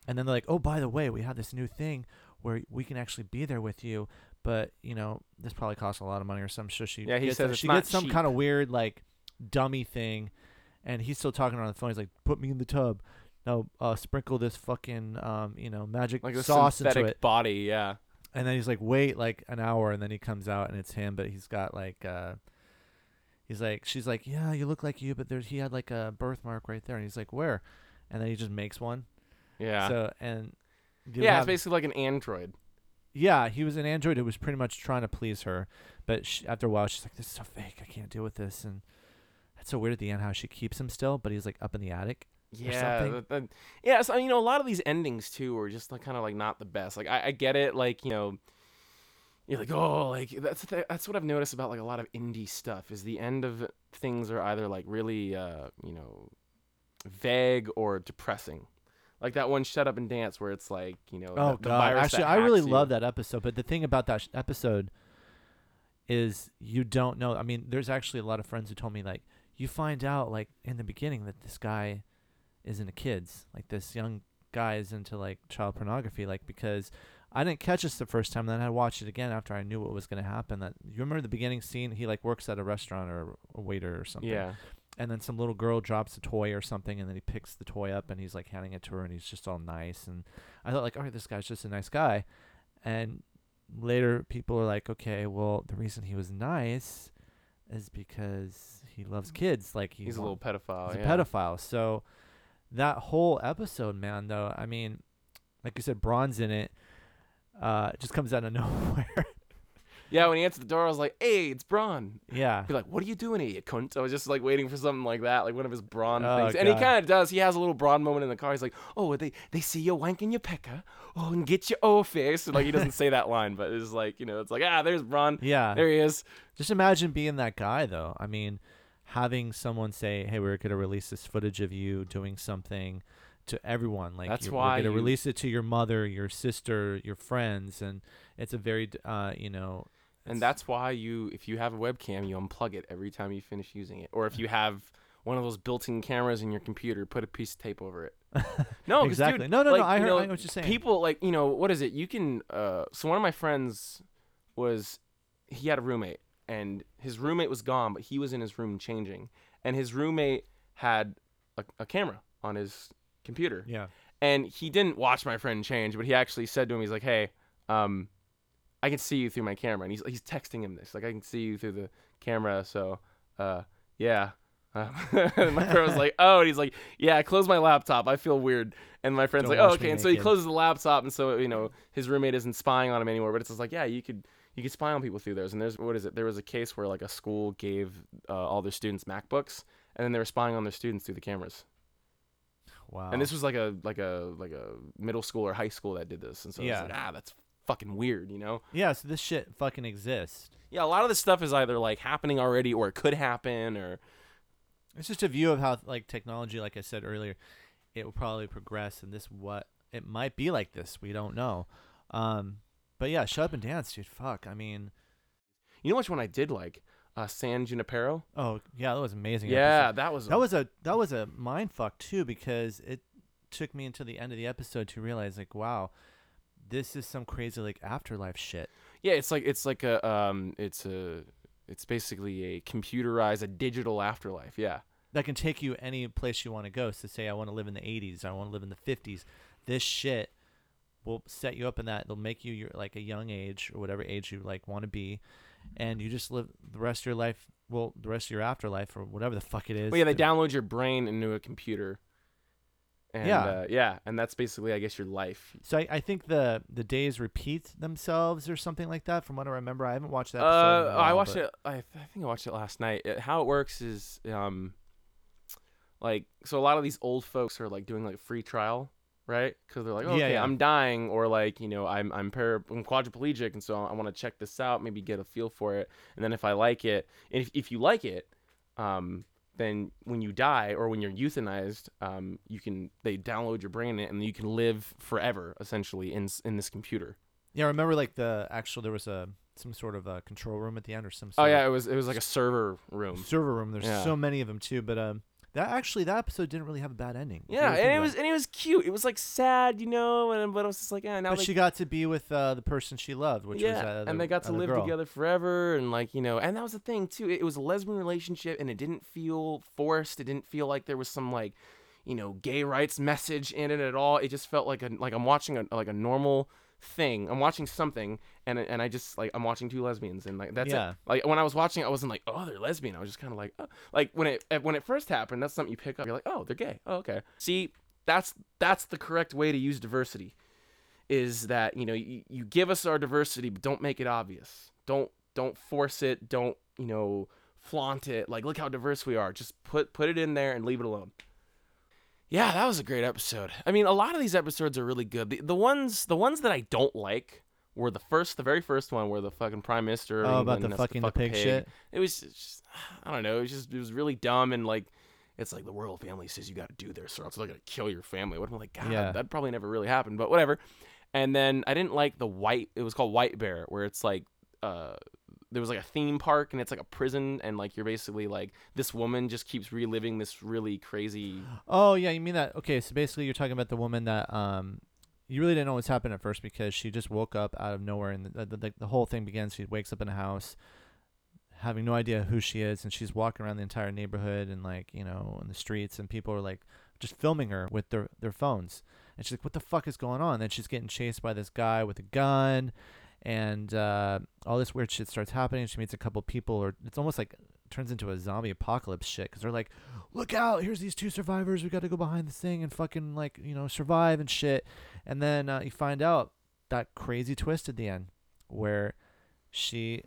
And then they're like, "Oh, by the way, we have this new thing where we can actually be there with you, but you know, this probably costs a lot of money or some So she Yeah, he gets says she gets some cheap. kind of weird like dummy thing, and he's still talking on the phone. He's like, "Put me in the tub." Now, uh, sprinkle this fucking, um, you know, magic Like a sauce synthetic into it. body, yeah. And then he's like, wait like an hour, and then he comes out and it's him, but he's got like, uh, he's like, she's like, yeah, you look like you, but there's he had like a birthmark right there, and he's like, where? And then he just makes one. Yeah. So and yeah, have- it's basically like an android. yeah, he was an android who was pretty much trying to please her, but sh after a while, she's like, this is so fake, I can't deal with this, and that's so weird at the end how she keeps him still, but he's like up in the attic. Yeah, that- that- yeah. So you know, a lot of these endings too are just like kind of like not the best. Like I, I get it. Like you know, you're like, oh, like that's the, that's what I've noticed about like a lot of indie stuff is the end of things are either like really, uh, you know, vague or depressing. Like that one, shut up and dance, where it's like you know, Oh the, the god! virus Actually, I really you. love that episode. But the thing about that sh- episode is you don't know. I mean, there's actually a lot of friends who told me like you find out like in the beginning that this guy is into kids. Like this young guy is into like child pornography. Like because I didn't catch this the first time. Then I watched it again after I knew what was gonna happen. That you remember the beginning scene? He like works at a restaurant or a waiter or something. Yeah. And then some little girl drops a toy or something, and then he picks the toy up and he's like handing it to her, and he's just all nice. And I thought like, all right, this guy's just a nice guy. And later, people are like, okay, well, the reason he was nice is because he loves kids. Like he He's a little pedophile. he's yeah. a pedophile. So that whole episode, man, though, I mean, like you said, Braun's in it. Uh, it just comes out of nowhere. Yeah, when he answered the door, I was like, "Hey, it's Braun." yeah. Be like, "What are you doing here, you cunt?" I was just like waiting for something like that, like one of his Braun Oh, things. And he kind of does. He has a little Braun moment in the car. He's like, "Oh, they they see you wanking your pecker, oh, and get your O face." And like he doesn't say that line, but it's like you know, it's like ah, there's Braun. Yeah. There he is. Just imagine being that guy, though. I mean, having someone say, "Hey, we're gonna release this footage of you doing something." To everyone, like That's you're, why we're gonna you- release it to your mother, your sister, your friends, and it's a very, uh, you know, And that's why you, if you have a webcam, you unplug it every time you finish using it. Or if you have one of those built-in cameras in your computer, put a piece of tape over it. No, exactly. Dude, no, no, like, no. I you heard. know, I know what you're saying. People like you know what is it? You can. Uh, so one of my friends was he had a roommate, and his roommate was gone, but he was in his room changing, and his roommate had a, a camera on his computer, yeah. and he didn't watch my friend change, but he actually said to him, he's like, "Hey, um, I can see you through my camera," and he's he's texting him this, like, "I can see you through the camera," so, uh, yeah. Uh, my friend was like, "Oh," and he's like, "Yeah, I close my laptop. I feel weird." And my friend's Don't like, "Oh, okay." And so he closes the laptop, and so you know his roommate isn't spying on him anymore. But it's just like, yeah, you could you could spy on people through those. And there's what is it? There was a case where like a school gave uh, all their students MacBooks, and then they were spying on their students through the cameras. Wow. And this was like a like a like a middle school or high school that did this, and so Yeah. like, ah, that's fucking weird, you know? yeah. So this shit fucking exists. Yeah, a lot of this stuff is either like happening already or it could happen, or It's just a view of how like technology, like I said earlier, it will probably progress, and this what it might be like this. We don't know. Um, but yeah, shut up and dance, dude. Fuck. I mean, you know which one I did like? Uh, San Junipero. oh yeah, that was amazing. Yeah, episode. that was that was a that was a mind fuck too because it took me until the end of the episode to realize like, wow, this is some crazy like afterlife shit. yeah. It's like it's like a um, it's a it's basically a computerized, a digital afterlife. Yeah, that can take you any place you want to go. So say I want to live in the 80s, I want to live in the 50s. This shit will set you up in that. They'll make you your like a young age or whatever age you like want to be, and you just live the rest of your life. Well, the rest of your afterlife or whatever the fuck it is. well, yeah. They download your brain into a computer. And, Yeah. uh, yeah, and that's basically, I guess, your life. So I, I think the the days repeat themselves or something like that. From what I remember, I haven't watched that. Uh, a I while, watched but- it. I, I think I watched it last night. It, how it works is, um, like, so a lot of these old folks are like doing like free trial, right? Because they're like, Yeah, okay, yeah. I'm dying, or like, you know, I'm I'm para- I'm quadriplegic, and so I want to check this out, maybe get a feel for it, and then if I like it, if if you like it, um, then when you die or when you're euthanized, um, you can they download your brain in it, and you can live forever essentially in in this computer. Yeah, I remember like the actual there was a some sort of a control room at the end or some. Oh yeah, it was it was like a server room. server room. There's Yeah. so many of them too, but um, that actually that episode didn't really have a bad ending. Yeah, and it was and it was cute. It was like sad, you know, and but I was just like, yeah, now But they, she got to be with uh, the person she loved, which yeah, was uh, and they got to live girl. together forever, and like you know, and that was the thing too. It, it was a lesbian relationship, and it didn't feel forced. It didn't feel like there was some like, you know, gay rights message in it at all. It just felt like a like I'm watching a like a normal thing. I'm watching something, and and I just like I'm watching two lesbians, and like that's Yeah. it. Like when I was watching, I wasn't like, oh, they're lesbian. I was just kind of like, oh. like when it eh, when it first happened, that's something you pick up. You're like, oh, they're gay. Oh, okay. See, that's that's the correct way to use diversity. Is that you know you, you give us our diversity, but don't make it obvious. Don't don't force it. Don't you know flaunt it. Like look how diverse we are. Just put put it in there and leave it alone. Yeah, that was a great episode. I mean, a lot of these episodes are really good. The, the ones the ones that I don't like were the first, the very first one where the fucking prime minister. Oh, about the fucking the a pig shit. It was just, I don't know. It was just it was really dumb and like. It's like the royal family says you got to do this, or else they're gonna kill your family. What am I like? God, Yeah. that probably never really happened, but whatever. And then I didn't like the white. It was called White Bear, where it's like, uh, there was like a theme park and it's like a prison, and like you're basically like this woman just keeps reliving this really crazy. Oh yeah, you mean that? Okay, so basically you're talking about the woman that um, you really didn't know what's happened at first because she just woke up out of nowhere, and the the, the, the whole thing begins. She wakes up in a house, having no idea who she is, and she's walking around the entire neighborhood and like you know in the streets, and people are like just filming her with their their phones, and she's like, "What the fuck is going on?" And then she's getting chased by this guy with a gun, and uh, all this weird shit starts happening. She meets a couple people, or it's almost like turns into a zombie apocalypse shit because they're like, "Look out! Here's these two survivors. We got to go behind this thing and fucking like you know survive and shit." And then uh, you find out that crazy twist at the end where she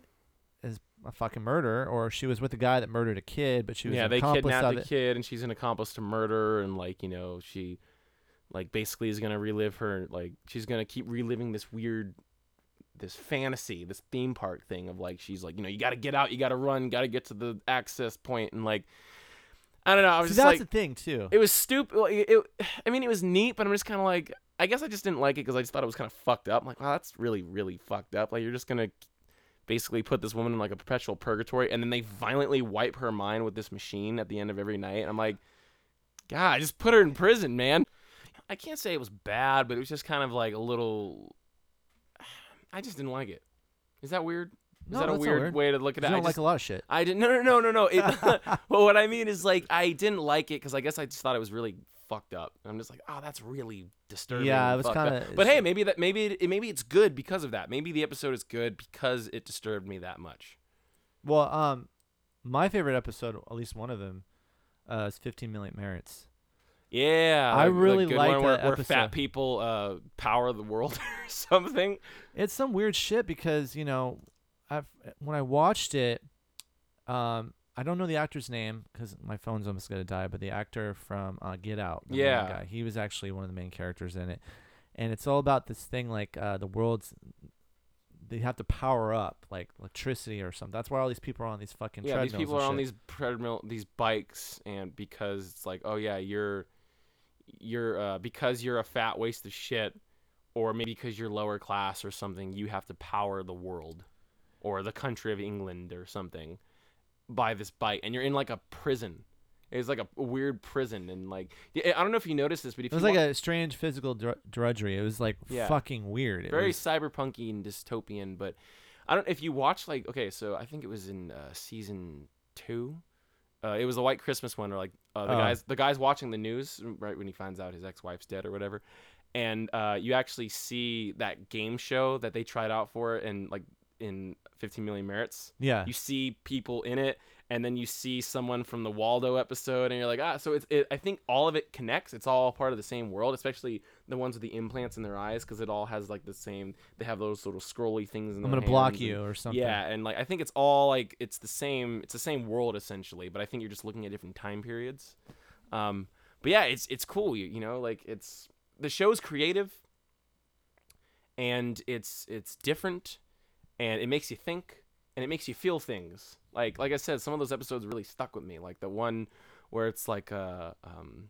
is a fucking murderer, or she was with a guy that murdered a kid, but she was yeah, an they accomplice kidnapped the kid, and she's an accomplice to murder, and like you know, she like basically is gonna relive her like she's gonna keep reliving this weird this fantasy, this theme park thing of like she's like you know you got to get out, you got to run, got to get to the access point, and like I don't know, I was See, just that's like the thing too. it was stupid. It, it, I mean, it was neat, but I'm just kind of like, I guess I just didn't like it because I just thought it was kind of fucked up. I'm like, wow, that's really, really fucked up. Like, you're just gonna basically put this woman in like a perpetual purgatory, and then they violently wipe her mind with this machine at the end of every night. And I'm like, God, just put her in prison, man. I can't say it was bad, but it was just kind of like a little. I just didn't like it. Is that weird? Is No, that a weird, weird. way to look at it? I don't just, like a lot of shit. I didn't. No, no, no, no, no. It, well, what I mean is like I didn't like it because I guess I just thought it was really fucked up. And I'm just like, oh, that's really disturbing. Yeah, it was kinda- But hey, maybe that maybe it, maybe it's good because of that. Maybe the episode is good because it disturbed me that much. Well, um, my favorite episode, at least one of them, uh, is 15 Million Merits. Yeah, I like- really like one where, where fat people uh, power the world or something. It's some weird shit because you know, I've when I watched it, um, I don't know the actor's name because my phone's almost gonna die. But the actor from uh, Get Out, Yeah. guy, he was actually one of the main characters in it, and it's all about this thing like uh, the world's. They have to power up like electricity or something. That's why all these people are on these fucking Yeah, these people are on these treadmill, these bikes, and because it's like, oh yeah, you're, you're, uh, because you're a fat waste of shit, or maybe because you're lower class or something, you have to power the world, or the country of England or something, by this bite, and you're in like a prison. It's like a weird prison, and like, I don't know if you noticed this, but if It was like wa- a strange physical dr- drudgery. It was like Yeah. fucking weird. It very was, cyberpunky and dystopian. But I don't if you watch like okay, so I think it was in uh, season two. Uh, it was the White Christmas one, or like uh, the Oh. guys the guys watching the news right when he finds out his ex wife's dead or whatever, and uh, you actually see that game show that they tried out for and like in 15 Million Merits. yeah. You see people in it, and then you see someone from the Waldo episode, and you're like, ah. So it's, it, I think all of it connects. It's all part of the same world, especially the ones with the implants in their eyes, because it all has like the same. They have those little scrolly things in I'm gonna block you and- or something. Yeah, and like I think it's all like it's the same. It's the same world essentially, but I think you're just looking at different time periods. Um, but yeah, it's it's cool. You you know, like it's the show's creative, and it's it's different, and it makes you think, and it makes you feel things. Like like I said, some of those episodes really stuck with me. Like the one where it's like uh um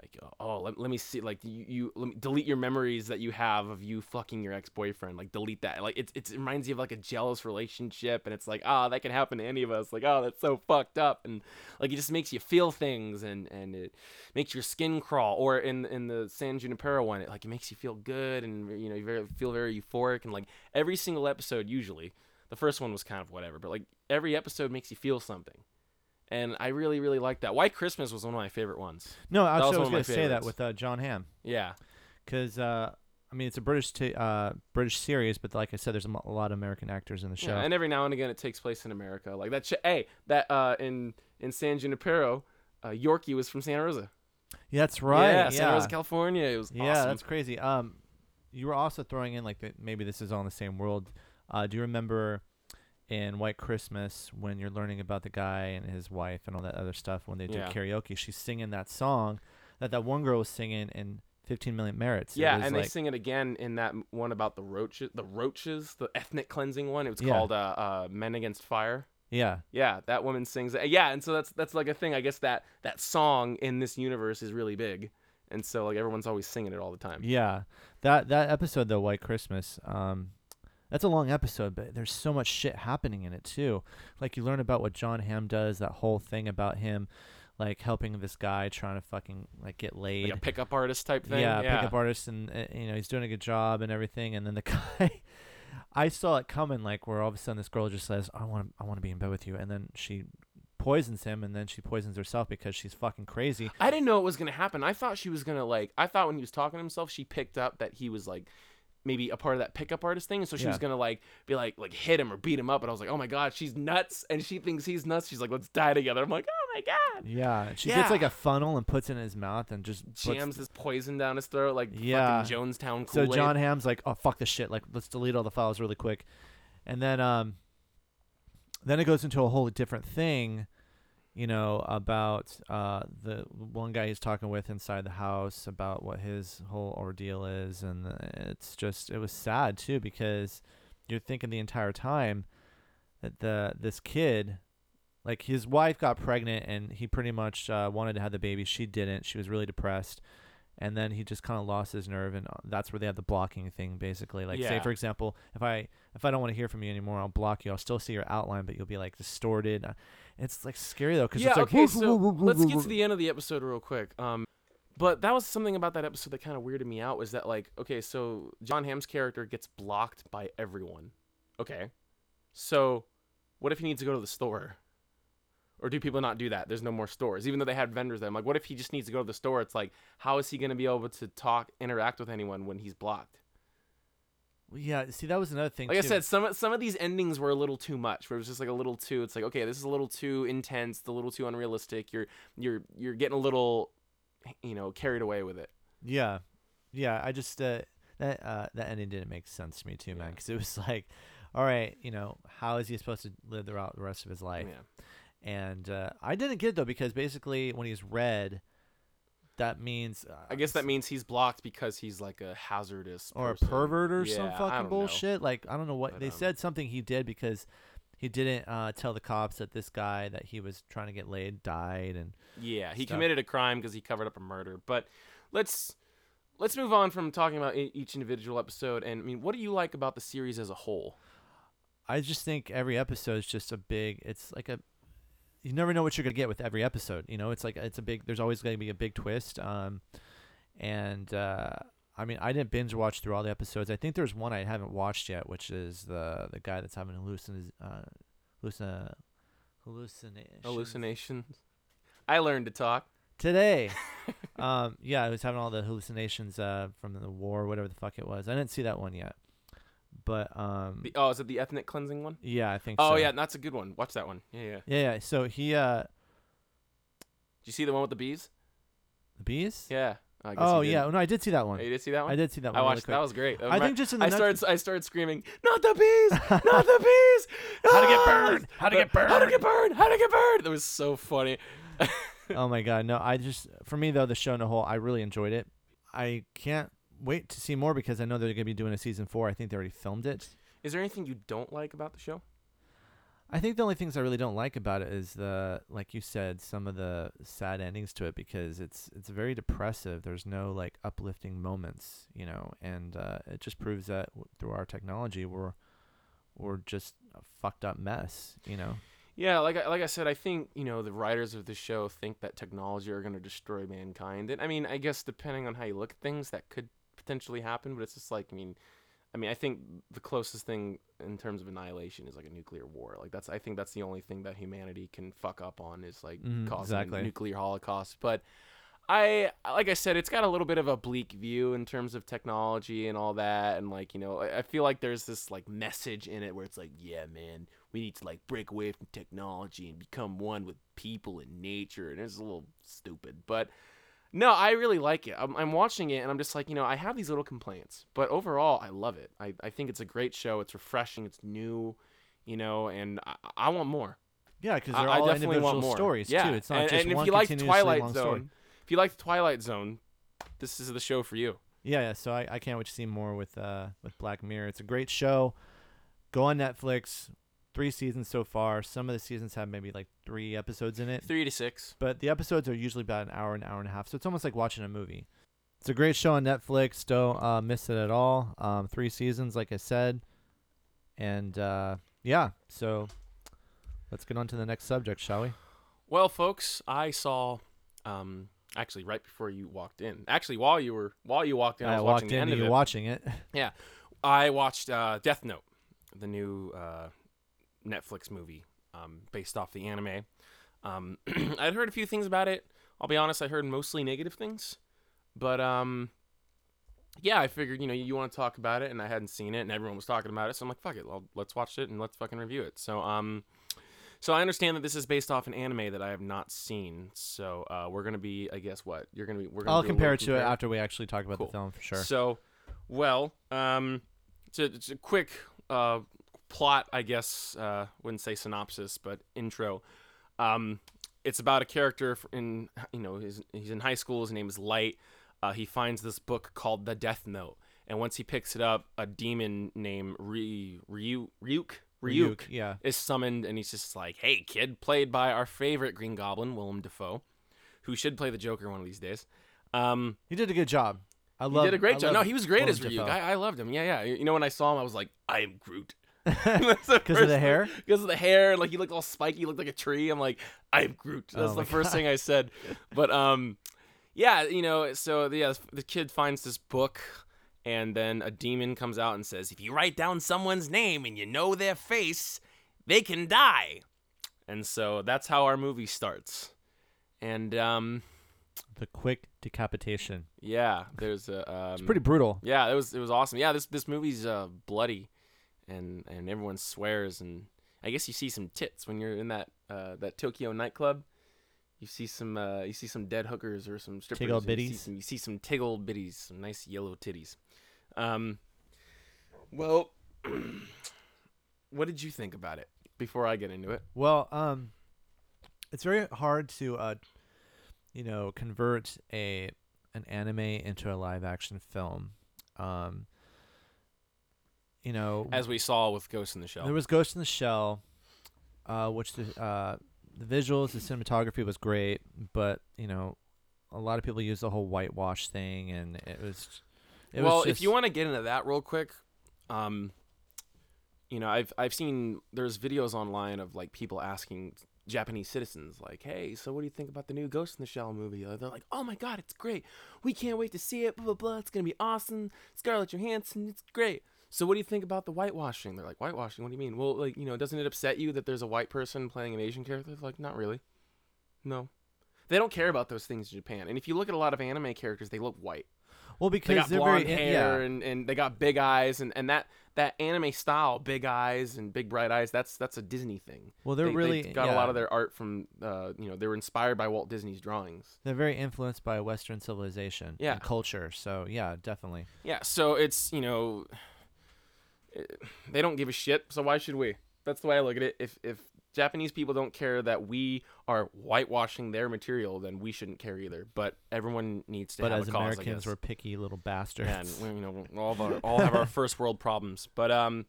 like oh let, let me see like you, you let me delete your memories that you have of you fucking your ex-boyfriend like delete that. Like it, it reminds you of like a jealous relationship and it's like ah that can happen to any of us. Like oh that's so fucked up. And like it just makes you feel things and and it makes your skin crawl. Or in in the San Junipero one it like it makes you feel good and you know you very, feel very euphoric. And like every single episode usually the first one was kind of whatever but like every episode makes you feel something and I really really like that White Christmas was one of my favorite ones No, I one was of gonna say that with uh, Jon Hamm, yeah because uh, I mean it's a British t- uh, British series, but like I said, there's a, lot of American actors in the show. Yeah, and every now and again it takes place in America. Like that. Sh- hey, that uh, in in San Junipero, uh, Yorkie was from Santa Rosa. yeah, that's right. Yeah, Yeah, Santa Rosa, California. It was Yeah, awesome. that's crazy. Um, you were also throwing in like that. Maybe this is all in the same world. Uh, do you remember in White Christmas when you're learning about the guy and his wife and all that other stuff when they do Yeah. karaoke? She's singing that song that that one girl was singing in 15 Million Merits. Yeah, and like, they sing it again in that one about the roaches, the roaches, the ethnic cleansing one. It was Yeah. called uh, uh, Men Against Fire. yeah, Yeah, that woman sings it. Yeah, and so that's that's like a thing. I guess that that song in this universe is really big, and so like everyone's always singing it all the time. Yeah, that that episode though, White Christmas. Um, that's a long episode, but there's so much shit happening in it too. Like you learn about what Jon Hamm does, that whole thing about him, like helping this guy trying to fucking like get laid. Like a pickup artist type thing. Yeah, pickup artist, and uh, you know he's doing a good job and everything. And then the guy, I saw it coming, like where all of a sudden this girl just says, "I want, to I want to be in bed with you," and then she poisons him, and then she poisons herself because she's fucking crazy. I didn't know it was gonna happen. I thought she was gonna like. I thought when he was talking to himself, she picked up that he was like maybe a part of that pickup artist thing, and so she Yeah. was gonna like be like like hit him or beat him up. And I was like, oh my god, she's nuts, and she thinks he's nuts. She's like, let's die together. I'm like, oh my god. Yeah, she gets like a funnel and puts it in his mouth and just Jams this poison down his throat like Yeah. fucking Jonestown So Kool-Aid. Jon Hamm's like, oh fuck this shit, like let's delete all the files really quick, and then um, then it goes into a whole different thing, you know, about uh the one guy he's talking with inside the house about what his whole ordeal is, and it's just it was sad too because you're thinking the entire time that the this kid. Like his wife got pregnant and he pretty much uh, wanted to have the baby. She didn't. She was really depressed and then he just kind of lost his nerve and uh, that's where they have the blocking thing basically like say for example if i if i don't want to hear from you anymore i'll block you i'll still see your outline but you'll be like distorted Uh, it's like scary though because yeah. it's like okay. So let's get to the end of the episode real quick. Um, but that was something about that episode that kind of weirded me out. Was that like okay? So Jon Hamm's character gets blocked by everyone. Okay. So, what if he needs to go to the store? Or do people not do that? There's no more stores, even though they had vendors. I'm like, what if he just needs to go to the store? It's like, how is he going to be able to talk, interact with anyone when he's blocked? yeah see that was another thing Like I said, some some of these endings were a little too much. Where it was just like a little too. It's like, okay, this is a little too intense, a little too unrealistic. You're you're you're getting a little, you know, carried away with it. yeah yeah i just uh that uh that ending didn't make sense to me too man because it was like all right you know how is he supposed to live throughout the rest of his life Yeah. And uh i didn't get it though because basically when he's red that means uh, I guess that means he's blocked because he's like a hazardous or a pervert or some Yeah, I fucking don't know. bullshit. Like I don't know what But, they um, said something he did because he didn't uh, tell the cops that this guy that he was trying to get laid died and Yeah, he stuff. committed a crime because he covered up a murder. But let's let's move on from talking about each individual episode. And I mean, what do you like about the series as a whole? I just think every episode is just a big. It's like a. You never know what you're gonna get with every episode. You know, it's like it's a big. There's always gonna be a big twist. Um, and uh, I mean, I didn't binge watch through all the episodes. I think there's one I haven't watched yet, which is the the guy that's having hallucin uh, hallucin hallucinations. Hallucinations. I learned to talk. today. um, yeah, I was having all the hallucinations uh, from the war, whatever the fuck it was. I didn't see that one yet, but um, The, oh, is it the ethnic cleansing one? yeah, I think. Oh so. yeah, that's a good one. Watch that one. Yeah, yeah. yeah, yeah. So he, uh, Did you see the one with the bees? the bees. Yeah. I guess Oh yeah, no, I did see that Oh, one. you did see that one? I did see that one. I watched. quick. that was great. I think just in the I started. I started screaming, "Not the bees! Not the bees! How to get Ah!" burned! How to get burned! How to get burned! How to get burned! That was so funny. oh my god, no! I just for me though, the show in a whole, I really enjoyed it. I can't wait to see more because I know they're gonna be doing a season four. I think they already filmed it. Is there anything you don't like about the show? I think the only things I really don't like about it is the, like you said, some of the sad endings to it because it's it's very depressive. There's no like uplifting moments, you know, and uh, it just proves that w- through our technology, we're we're just a fucked up mess, you know. Yeah, like I, like I said, I think you know the writers of the show think that technology are going to destroy mankind, and I mean, I guess depending on how you look at things, that could potentially happen. But it's just like, I mean, I mean, I think the closest thing in terms of annihilation is like a nuclear war. Like that's, I think that's the only thing that humanity can fuck up on is like Mhm, causing exactly. a nuclear holocaust. But I, like I said, it's got a little bit of a bleak view in terms of technology and all that, and like you know, I, I feel like there's this like message in it where it's like, yeah, man, we need to like break away from technology and become one with people and nature, and it's a little stupid, but. No, I really like it. I'm, I'm watching it and I'm just like, you know, I have these little complaints, but overall, I love it. I, I think it's a great show. It's refreshing. It's new, you know, and I, I want more. Yeah, because I- they're I all want individual more. stories Yeah, too. It's not and, just and if one you like Twilight Zone, story. if you like Twilight Zone, this is the show for you. Yeah, yeah. So I, I can't wait to see more with uh with Black Mirror. It's a great show. Go on Netflix. Three seasons so far. Some of the seasons have maybe like three episodes in it, Three to six. but the episodes are usually about an hour, an hour and a half. So it's almost like watching a movie. It's a great show on Netflix. Don't uh, miss it at all. Um, three seasons, like I said, and uh, yeah. So let's get on to the next subject, shall we? Well, folks, I saw um actually right before you walked in. Actually, while you were while you walked in, I, I was walked watching the in end and of you it. watching it. Yeah, I watched uh, Death Note, the new uh, Netflix movie um, based off the anime. Um, I'd heard a few things about it. I'll be honest, I heard mostly negative things, but um, yeah, I figured you know you want to talk about it, and I hadn't seen it, and everyone was talking about it, so I'm like, fuck it, well, let's watch it and let's fucking review it. So um, so I understand that this is based off an anime that I have not seen. So uh, we're gonna be, I guess, what you're gonna be. We're gonna I'll compare it to it after we actually talk about Cool. the film for sure. So, well, um, it's a, it's a quick uh, plot, I guess. Uh, wouldn't say synopsis, but intro. Um, it's about a character in you know his, he's in high school. His name is Light. Uh, he finds this book called the Death Note, and once he picks it up, a demon named Ry- Ryu Ryuk Ryuk yeah. is summoned, and he's just like, "Hey, kid," played by our favorite Green Goblin, Willem Dafoe, who should play the Joker one of these days. Um, He did a good job. I he love. did a great I job. No, he was great as Ryuk. I, I loved him. Yeah, yeah. You know, when I saw him, I was like, I am Groot. Because of the hair. Because of the hair. Like, he looked all spiky. He looked like a tree. I'm like, I am Groot. That's Oh the first God. thing I said. But, um, yeah, you know, so, yeah, the kid finds this book, and then a demon comes out and says, if you write down someone's name and you know their face, they can die. And so that's how our movie starts. And, um, The quick decapitation. yeah, there's a. Um, It's pretty brutal. yeah, it was it was awesome. Yeah, this this movie's uh, bloody, and and everyone swears, and I guess you see some tits when you're in that uh, that Tokyo nightclub. You see some uh, you see some dead hookers or some strippers. Tiggle and You see bitties. some, you see some tiggle bitties, some nice yellow titties. Um, well, what did you think about it before I get into it? Well, um, it's very hard to, uh, you know, convert a an anime into a live action film. Um, you know, As we saw with Ghost in the Shell. there was Ghost in the Shell, uh, which the uh, the visuals, the cinematography was great, but you know, a lot of people use the whole whitewash thing, and it was. It well, was if you want to get into that real quick, um, you know, I've I've seen there's videos online of like people asking Japanese citizens like, "Hey, so what do you think about the new Ghost in the Shell movie?" Uh, They're like, "Oh my god, it's great! We can't wait to see it! Blah blah blah! It's gonna be awesome! Scarlett Johansson, it's great!" So what do you think about the whitewashing? They're like, "Whitewashing? What do you mean?" Well, like you know, doesn't it upset you that there's a white person playing an Asian character? They're like, not really. No, they don't care about those things in Japan. And if you look at a lot of anime characters, they look white well, they because got they're blonde very hair yeah. and, and they got big eyes and, and that that anime style big eyes and big bright eyes that's that's a disney thing Well, they're they, really they got a lot of their art from uh you know they were inspired by walt disney's drawings They're very influenced by Western civilization Yeah. and culture. So yeah, definitely. yeah so it's you know they don't give a shit so why should we that's the way i look at it if if japanese people don't care that we are whitewashing their material then we shouldn't care either but everyone needs to But have as a cause, Americans, we're picky little bastards. and we, you know all have our all have our first world problems but um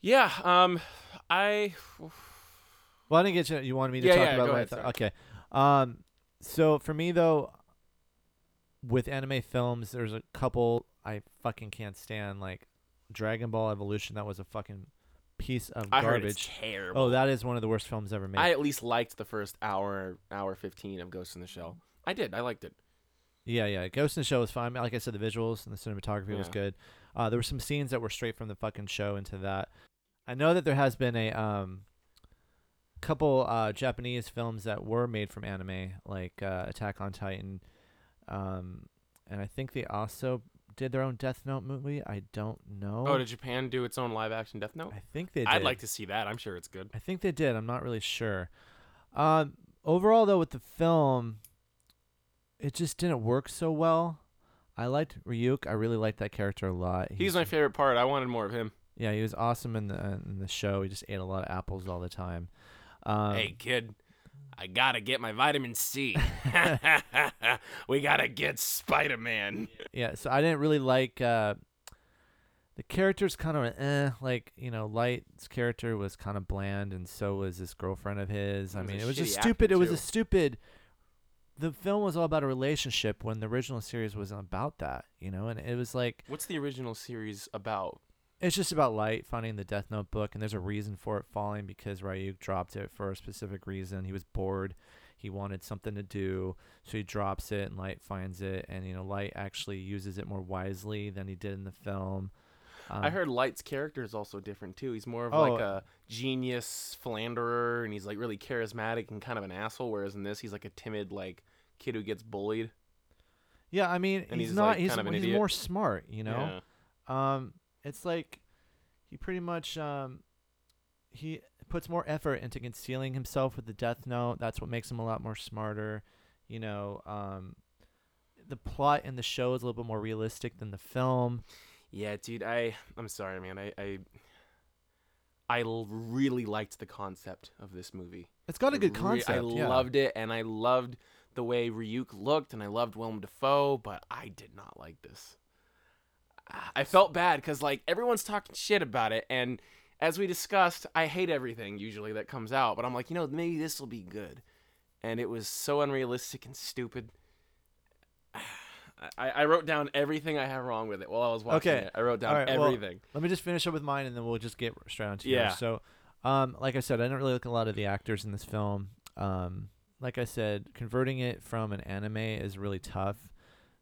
yeah um i Well, I didn't get you. You wanted me to Yeah, talk yeah, about go what ahead, Okay. Um, so for me though, with anime films, there's a couple I fucking can't stand, like Dragon Ball Evolution. That was a fucking piece of i heard it's garbage. terrible Oh, that is one of the worst films ever made. i at least liked the first hour hour 15 of ghost in the shell i did i liked it yeah, yeah. Ghost in the Shell was fine. Like I said, the visuals and the cinematography was Yeah. good. Uh, there were some scenes that were straight from the fucking show into that. I know that there has been a um couple uh Japanese films that were made from anime, like uh, Attack on Titan, um, and I think they also did their own Death Note movie. I don't know. oh did japan do its own live action death note I think they did. i'd like to see that i'm sure it's good I think they did. I'm not really sure. Um, overall, though, with the film, it just didn't work so well. I liked Ryuk. I really liked that character a lot. he's my favorite part i wanted more of him yeah. He was awesome in the in the show. He just ate a lot of apples all the time. Um, hey kid i gotta get my vitamin c we gotta get spider-man yeah. So I didn't really like uh, the characters. Kind of eh. Like you know, Light's character was kind of bland, and so was this girlfriend of his. I mean, it was just stupid. It was a stupid. The film was all about a relationship when the original series wasn't about that, you know, and it was like what's the original series about It's just about Light finding the Death Note book, and there's a reason for it falling because Ryuk dropped it for a specific reason. He was bored. He wanted something to do, so he drops it, and Light finds it, and you know, Light actually uses it more wisely than he did in the film. I Um, heard Light's character is also different too. He's more of Oh, like a genius philanderer, and he's like really charismatic and kind of an asshole. Whereas in this, he's like a timid like kid who gets bullied. Yeah, I mean, and he's, he's, not. like, he's kind of an he's more smart, you know. Yeah. Um, it's like he pretty much um he puts more effort into concealing himself with the Death Note. That's what makes him a lot more smarter. You know, um, the plot in the show is a little bit more realistic than the film. Yeah, dude. I I'm sorry, man. I I, I really liked the concept of this movie. It's got a good concept. I yeah. loved it, and I loved the way Ryuk looked, and I loved Willem Dafoe, but I did not like this. I felt bad because like everyone's talking shit about it, and as we discussed, I hate everything usually that comes out, but I'm like, you know, maybe this will be good, and it was so unrealistic and stupid. I, I wrote down everything I have wrong with it while I was watching Okay. it. I wrote down right, well, everything. Let me just finish up with mine, and then we'll just get straight on to Yeah. yours. So, um, like I said, I didn't really look at a lot of the actors in this film. Um, like I said, converting it from an anime is really tough.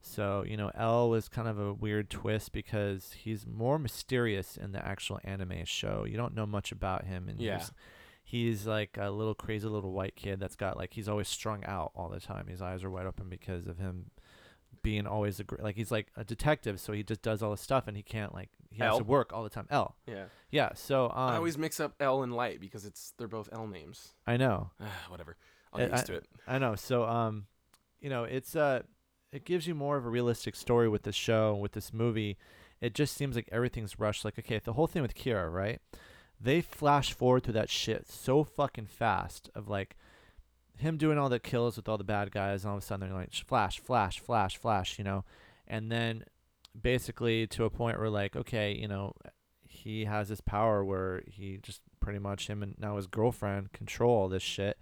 So, you know, L was kind of a weird twist because he's more mysterious in the actual anime show. You don't know much about him, and Yeah. he's, he's like a little crazy little white kid that's got like he's always strung out all the time. His eyes are wide open because of him being always a gr- like he's like a detective, so he just does all the stuff, and he can't like he has L? to work all the time. L, Yeah. yeah. So um, I always mix up L and Light because it's they're both L names. I know, Whatever. I'll Uh, get used I- to it. I know. So um, you know, it's uh, it gives you more of a realistic story with this show with this movie. It just seems like everything's rushed. Like okay, the whole thing with Kira, right? They flash forward through that shit so fucking fast of like him doing all the kills with all the bad guys, and all of a sudden they're like flash, flash, flash, flash, you know, and then basically to a point where like okay, you know, he has this power where he just pretty much him and now his girlfriend control this shit.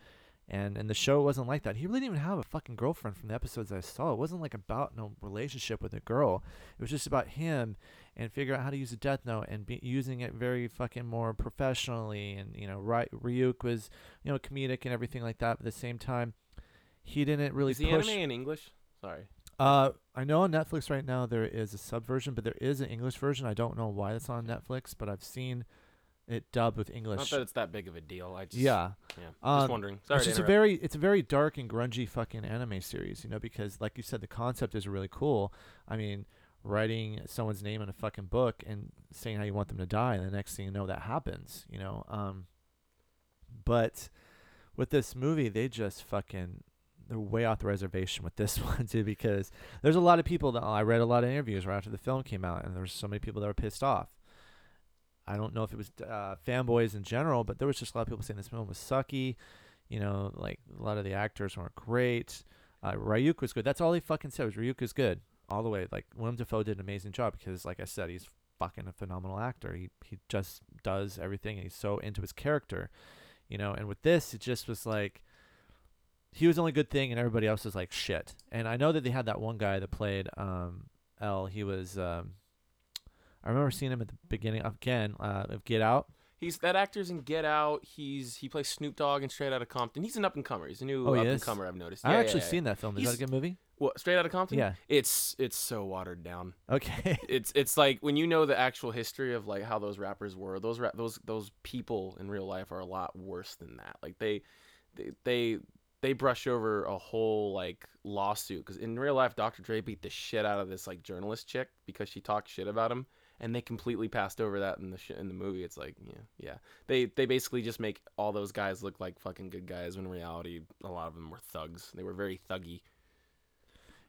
And and the show wasn't like that. He really didn't even have a fucking girlfriend from the episodes I saw. It wasn't like about no relationship with a girl. It was just about him and figure out how to use a death note and be using it very fucking more professionally. And you know, Ry- Ryuk was you know comedic and everything like that. But at the same time, he didn't really Is the push. anime in English? Sorry. Uh, I know on Netflix right now there is a sub version, but there is an English version. I don't know why it's on Netflix, but I've seen it dubbed with English. Not that it's that big of a deal. I just yeah, yeah. Um, just wondering. Sorry. it's just a very it's a very dark and grungy fucking anime series, you know, because like you said, the concept is really cool. I mean, writing someone's name in a fucking book and saying how you want them to die, and the next thing you know, that happens, you know. Um, but with this movie, they just fucking they're way off the reservation with this one too, because there's a lot of people that I read a lot of interviews right after the film came out, and there was so many people that were pissed off. I don't know if it was uh, fanboys in general, but there was just a lot of people saying this film was sucky. You know, like a lot of the actors weren't great. Uh, Ryuk was good. That's all he fucking said was Ryuk is good all the way. Like Willem Dafoe did an amazing job because, like I said, he's fucking a phenomenal actor. He he just does everything, and he's so into his character. You know, and with this, it just was like he was the only good thing, and everybody else was like shit. And I know that they had that one guy that played um L. He was um I remember seeing him at the beginning again uh, of Get Out. He's that actor's in Get Out. He's he plays Snoop Dogg in Straight Outta Compton. He's an up and comer. He's a new Oh, up and comer. I've noticed. I Yeah, actually yeah, seen that film. Is that He's- a good movie? What Straight Outta Compton? Yeah. It's it's so watered down. Okay. It's it's like when you know the actual history of like how those rappers were. Those rap those those people in real life are a lot worse than that. Like they they they, they brush over a whole like lawsuit because in real life, Dr. Dre beat the shit out of this like journalist chick because she talked shit about him, and they completely passed over that in the sh- in the movie. It's like yeah yeah they they basically just make all those guys look like fucking good guys when in reality a lot of them were thugs. They were very thuggy.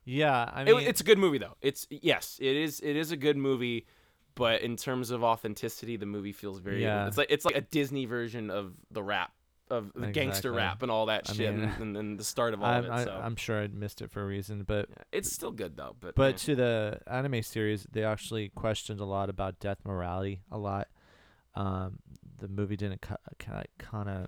yeah, I It- it's a good movie though. It's yes, it is. It is a good movie, but in terms of authenticity, the movie feels very. Yeah. It's like it's like a Disney version of the rap, of the gangster rap and all that I shit, mean, and, and, the start of all I'm, of it. So I'm sure I missed it for a reason, but yeah, it's still good though. But but to the anime series, they actually questioned a lot about death morality. A lot. Um, the movie didn't kind of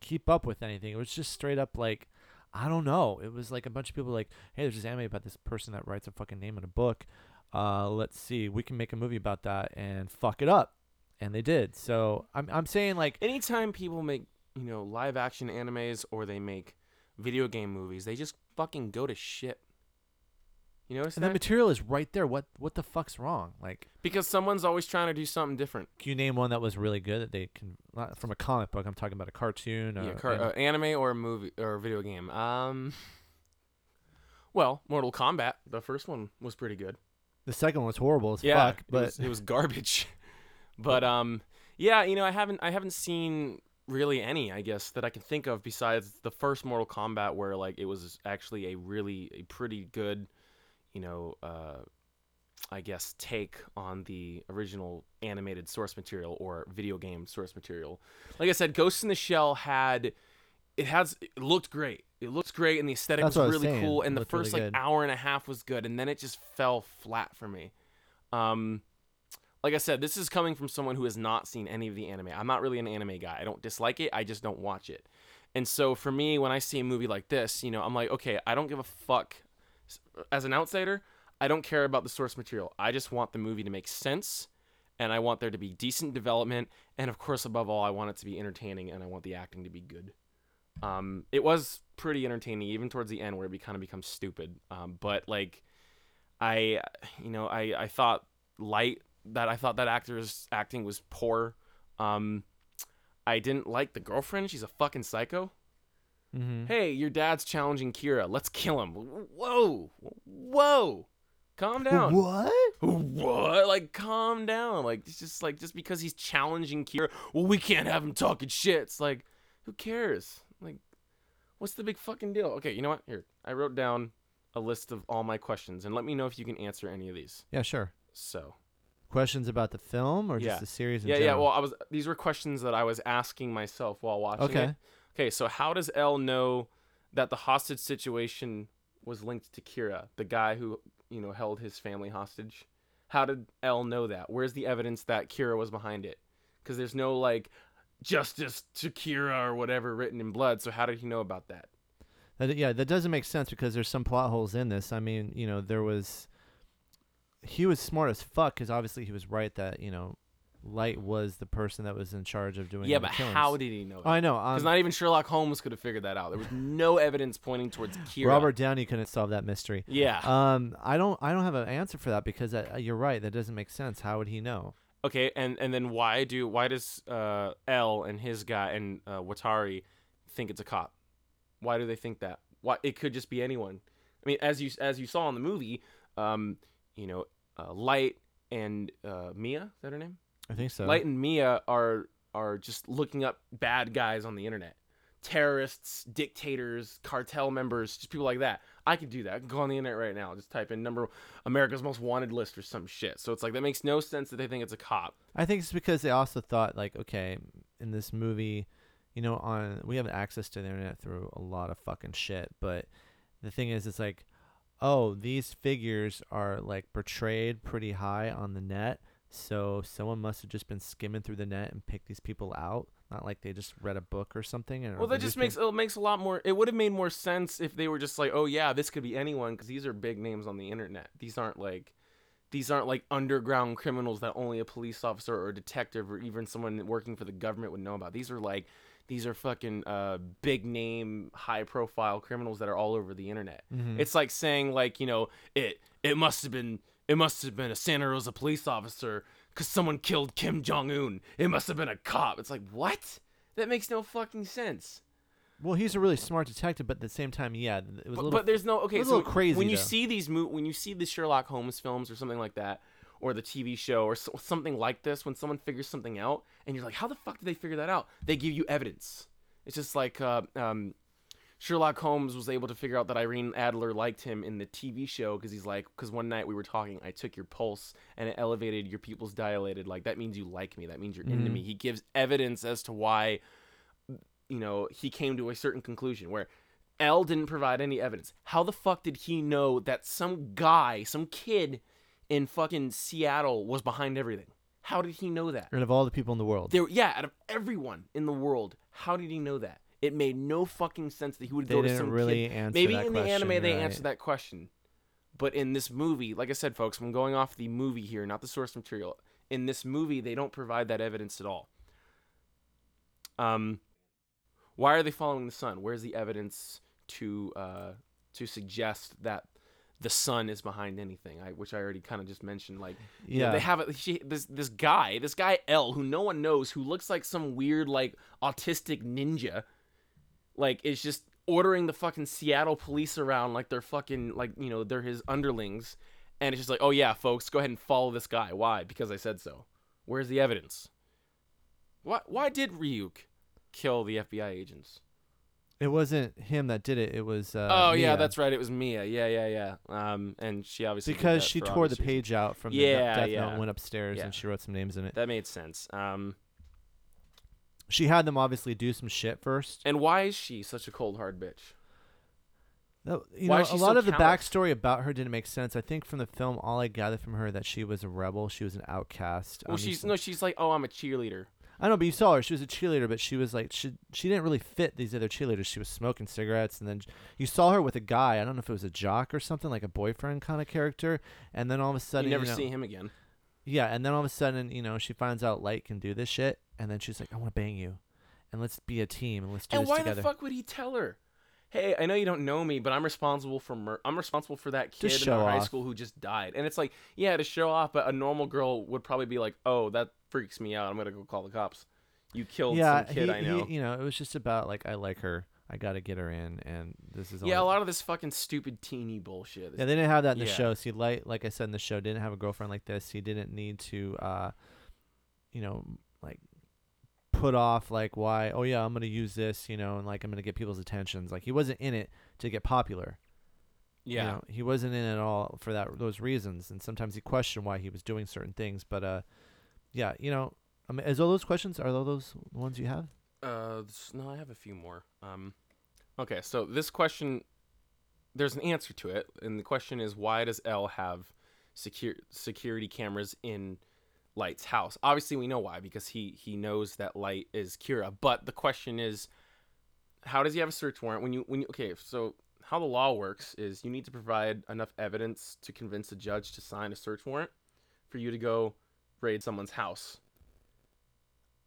keep up with anything. It was just straight up like, I don't know. It was like a bunch of people like, hey, there's this anime about this person that writes a fucking name in a book. uh, let's see, we can make a movie about that and fuck it up, and they did. So I'm I'm saying like Anytime people make you know live action animes or they make video game movies, they just fucking go to shit. You notice and the that? material is right there. What what the fuck's wrong? Like, because someone's always trying to do something different. can you name one that was really good that they can not from a comic book? I'm talking about a cartoon. yeah, uh, car- uh, anime or a movie or a video game. Um, well, Mortal Kombat, the first one was pretty good. the second one was horrible as yeah, fuck, but it was, it was garbage. but um, yeah, you know, I haven't I haven't seen really any, I guess, that I can think of besides the first Mortal Kombat, where like it was actually a really a pretty good, you know, uh, I guess take on the original animated source material or video game source material. Like I said, Ghost in the Shell had. It has. It looked great. It looked great, and the aesthetic That's was I was really cool. And the looked really first like hour and a half was good, and then it just fell flat for me. Um, like I said, this is coming from someone who has not seen any of the anime. I'm not really an anime guy. I don't dislike it. I just don't watch it. And so for me, when I see a movie like this, you know, I'm like, okay, I don't give a fuck. As an outsider, I don't care about the source material. I just want the movie to make sense, and I want there to be decent development, and of course, above all, I want it to be entertaining, and I want the acting to be good. Um, it was pretty entertaining, even towards the end where it kind of becomes stupid. Um, but like, I, you know, I I thought light that I thought that actor's acting was poor. Um, I didn't like the girlfriend. She's a fucking psycho. Mm-hmm. Hey, your dad's challenging Kira. Let's kill him. Whoa, whoa, calm down. What? What? Like, calm down. Like, it's just like just because he's challenging Kira, well, we can't have him talking shit. It's like, who cares? Like, what's the big fucking deal? Okay, you know what? Here, I wrote down a list of all my questions, and let me know if you can answer any of these. Yeah, sure. So, Questions about the film or Yeah. just the series? In yeah, yeah. general? Well, I was. These were questions that I was asking myself while watching Okay. it. Okay, so how does L know that the hostage situation was linked to Kira, the guy who you know held his family hostage? How did L know that? Where's the evidence that Kira was behind it? Because there's no like justice to Kira or whatever written in blood. So how did he know about that? That, yeah, that doesn't make sense because there's some plot holes in this. I mean, you know, there was. He was smart as fuck because obviously he was right that you know, Light was the person that was in charge of doing. yeah, but killings. how did he know? Oh, I know. Because Um, not even Sherlock Holmes could have figured that out. There was no evidence pointing towards Kira. Robert Downey couldn't solve that mystery. Yeah. Um, I don't. I don't have an answer for that because uh, you're right. That doesn't make sense. How would he know? Okay, and and then why do why does uh L and his guy and uh, Watari think it's a cop? Why do they think that? Why it could just be anyone. I mean, as you as you saw in the movie, um, you know, uh, Light and uh, Mia is that her name? I think so. Light and Mia are are just looking up bad guys on the internet, terrorists, dictators, cartel members, just people like that. I could do that. I can go on the internet right now, just type in number America's most wanted list or some shit. So it's like that makes no sense that they think it's a cop. I think it's because they also thought like, okay, in this movie, you know, on we have access to the internet through a lot of fucking shit. But the thing is, it's like, oh, these figures are like portrayed pretty high on the net. So someone must have just been skimming through the net and picked these people out. Not like they just read a book or something. And Well, that just makes it makes a lot more. It would have made more sense if they were just like, oh yeah, this could be anyone because these are big names on the internet. These aren't like, these aren't like underground criminals that only a police officer or a detective or even someone working for the government would know about. These are like, these are fucking uh, big name, high profile criminals that are all over the internet. Mhm. It's like saying like you know it it must have been it must have been a Santa Rosa police officer because someone killed Kim Jong Un. It must have been a cop. It's like what? That makes no fucking sense. well, he's a really smart detective, but at the same time, yeah, it was But, a little. but there's no okay. it was a little crazy, when you though. see these mo- when you see the Sherlock Holmes films or something like that, or the TV show or so, something like this, when someone figures something out and you're like, how the fuck did they figure that out? They give you evidence. It's just like uh, um, Sherlock Holmes was able to figure out that Irene Adler liked him in the TV show because he's like, because one night we were talking, I took your pulse and it elevated your pupils dilated. Like that means you like me. That means you're into Mhm. me. He gives evidence as to why, you know, he came to a certain conclusion where L didn't provide any evidence. How the fuck did he know that some guy, some kid in fucking Seattle was behind everything? How did he know that? out of all the people in the world. There, yeah, out of everyone in the world, how did he know that? It made no fucking sense that he would They go to some really kid. answer Maybe in the anime they right. answered that question, But in this movie, like I said, folks, I'm going off the movie here, not the source material. In this movie, they don't provide that evidence at all. Um, why are they following the son? Where's the evidence to uh, to suggest that the son is behind anything? I, which I already kind of just mentioned. Like, you know, Yeah. they have a, she, this this guy, this guy L, who no one knows, who looks like some weird like autistic ninja. Like, is just ordering the fucking Seattle police around like they're fucking like you know they're his underlings, and it's just like, oh yeah, folks, go ahead and follow this guy. Why? Because I said so. Where's the evidence? Why why did Ryuk kill the FBI agents? It wasn't him that did it. It was. Uh, oh yeah, Mia. that's right. It was Mia. Yeah, yeah, yeah. Um, and she obviously because she tore the reasons. page out from the Yeah, Death yeah. Note and went upstairs Yeah. and she wrote some names in it. That made sense. Um, She had them obviously do some shit first. and why is she such a cold hard bitch? No, You Why know, a so lot of the backstory about her didn't make sense. I think from the film, all I gathered from her that she was a rebel. She was an outcast. Well, Um, she's no, she's like, oh, I'm a cheerleader. I know, but you saw her. She was a cheerleader, but she was like she she didn't really fit these other cheerleaders. She was smoking cigarettes, and then you saw her with a guy. I don't know if it was a jock or something, like a boyfriend kind of character. And then all of a sudden, you never know, see him again. Yeah, and then all of a sudden, you know, she finds out Light can do this shit, and then she's like, "I want to bang you, and let's be a team, and let's do And this why the fuck would he tell her? Hey, I know you don't know me, but I'm responsible for mur- I'm responsible for that kid in our high off. school who just died. And it's like, yeah, to show off, but a normal girl would probably be like, "Oh, that freaks me out. I'm gonna go call the cops. You killed yeah, some kid he, I know." He, you know, it was just about like I like her, I got to get her in, and this is all yeah, a lot of this fucking stupid teeny bullshit. Yeah, they didn't have that in the Yeah. show. See, Light, like I said in the show, didn't have a girlfriend like this. He didn't need to, uh, you know, like put off like why. Oh yeah, I'm gonna use this, you know, and like I'm gonna get people's attentions. Like he wasn't in it to get popular. you yeah. know, he wasn't in it at all for that those reasons. And sometimes he questioned why he was doing certain things. But uh, yeah, you know, I mean, is all those questions are all those ones you have? Uh, no, I have a few more. Um, okay, so this question, there's an answer to it, and the question is, why does L have secure security cameras in Light's house? Obviously, we know why because he he knows that Light is Kira. But the question is, how does he have a search warrant when you when you okay? So how the law works is you need to provide enough evidence to convince a judge to sign a search warrant for you to go raid someone's house.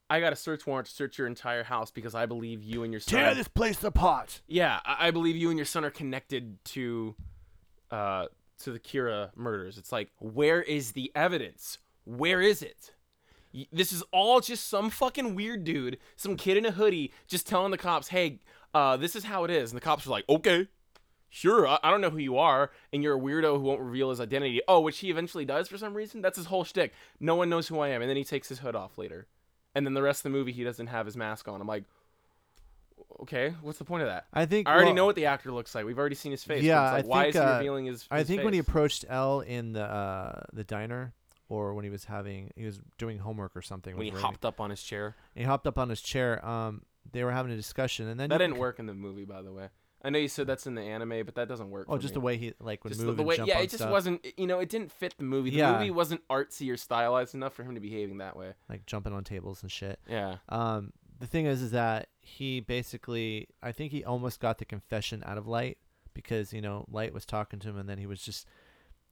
I got a search warrant to search your entire house because I believe you and your son. Tear this place apart. Yeah, I, I believe you and your son are connected to, uh, to the Kira murders. It's like, where is the evidence? Where is it? This is all just some fucking weird dude, some kid in a hoodie, just telling the cops, "Hey, uh, this is how it is," and the cops are like, "Okay." Sure, I, I don't know who you are, and you're a weirdo who won't reveal his identity. Oh, which he eventually does for some reason. That's his whole shtick. No one knows who I am, and then he takes his hood off later, and then the rest of the movie he doesn't have his mask on. I'm like, okay, what's the point of that? I think I already well, know what the actor looks like. We've already seen his face. Yeah, like, I why think, is he uh, revealing his? I his think when he approached L in the uh, the diner, or when he was having he was doing homework or something. when he hopped up on his chair, he hopped up on his chair. Um, they were having a discussion, and then that didn't can- work in the movie, by the way. I know you said that's in the anime, but that doesn't work. Oh, just me. the way he like would Just move the and way, yeah, it just stuff, wasn't. You know, it didn't fit the movie. The Yeah. movie wasn't artsy or stylized enough for him to be behaving that way. like jumping on tables and shit. Yeah. Um, the thing is, is that he basically, I think he almost got the confession out of Light because you know Light was talking to him, and then he was just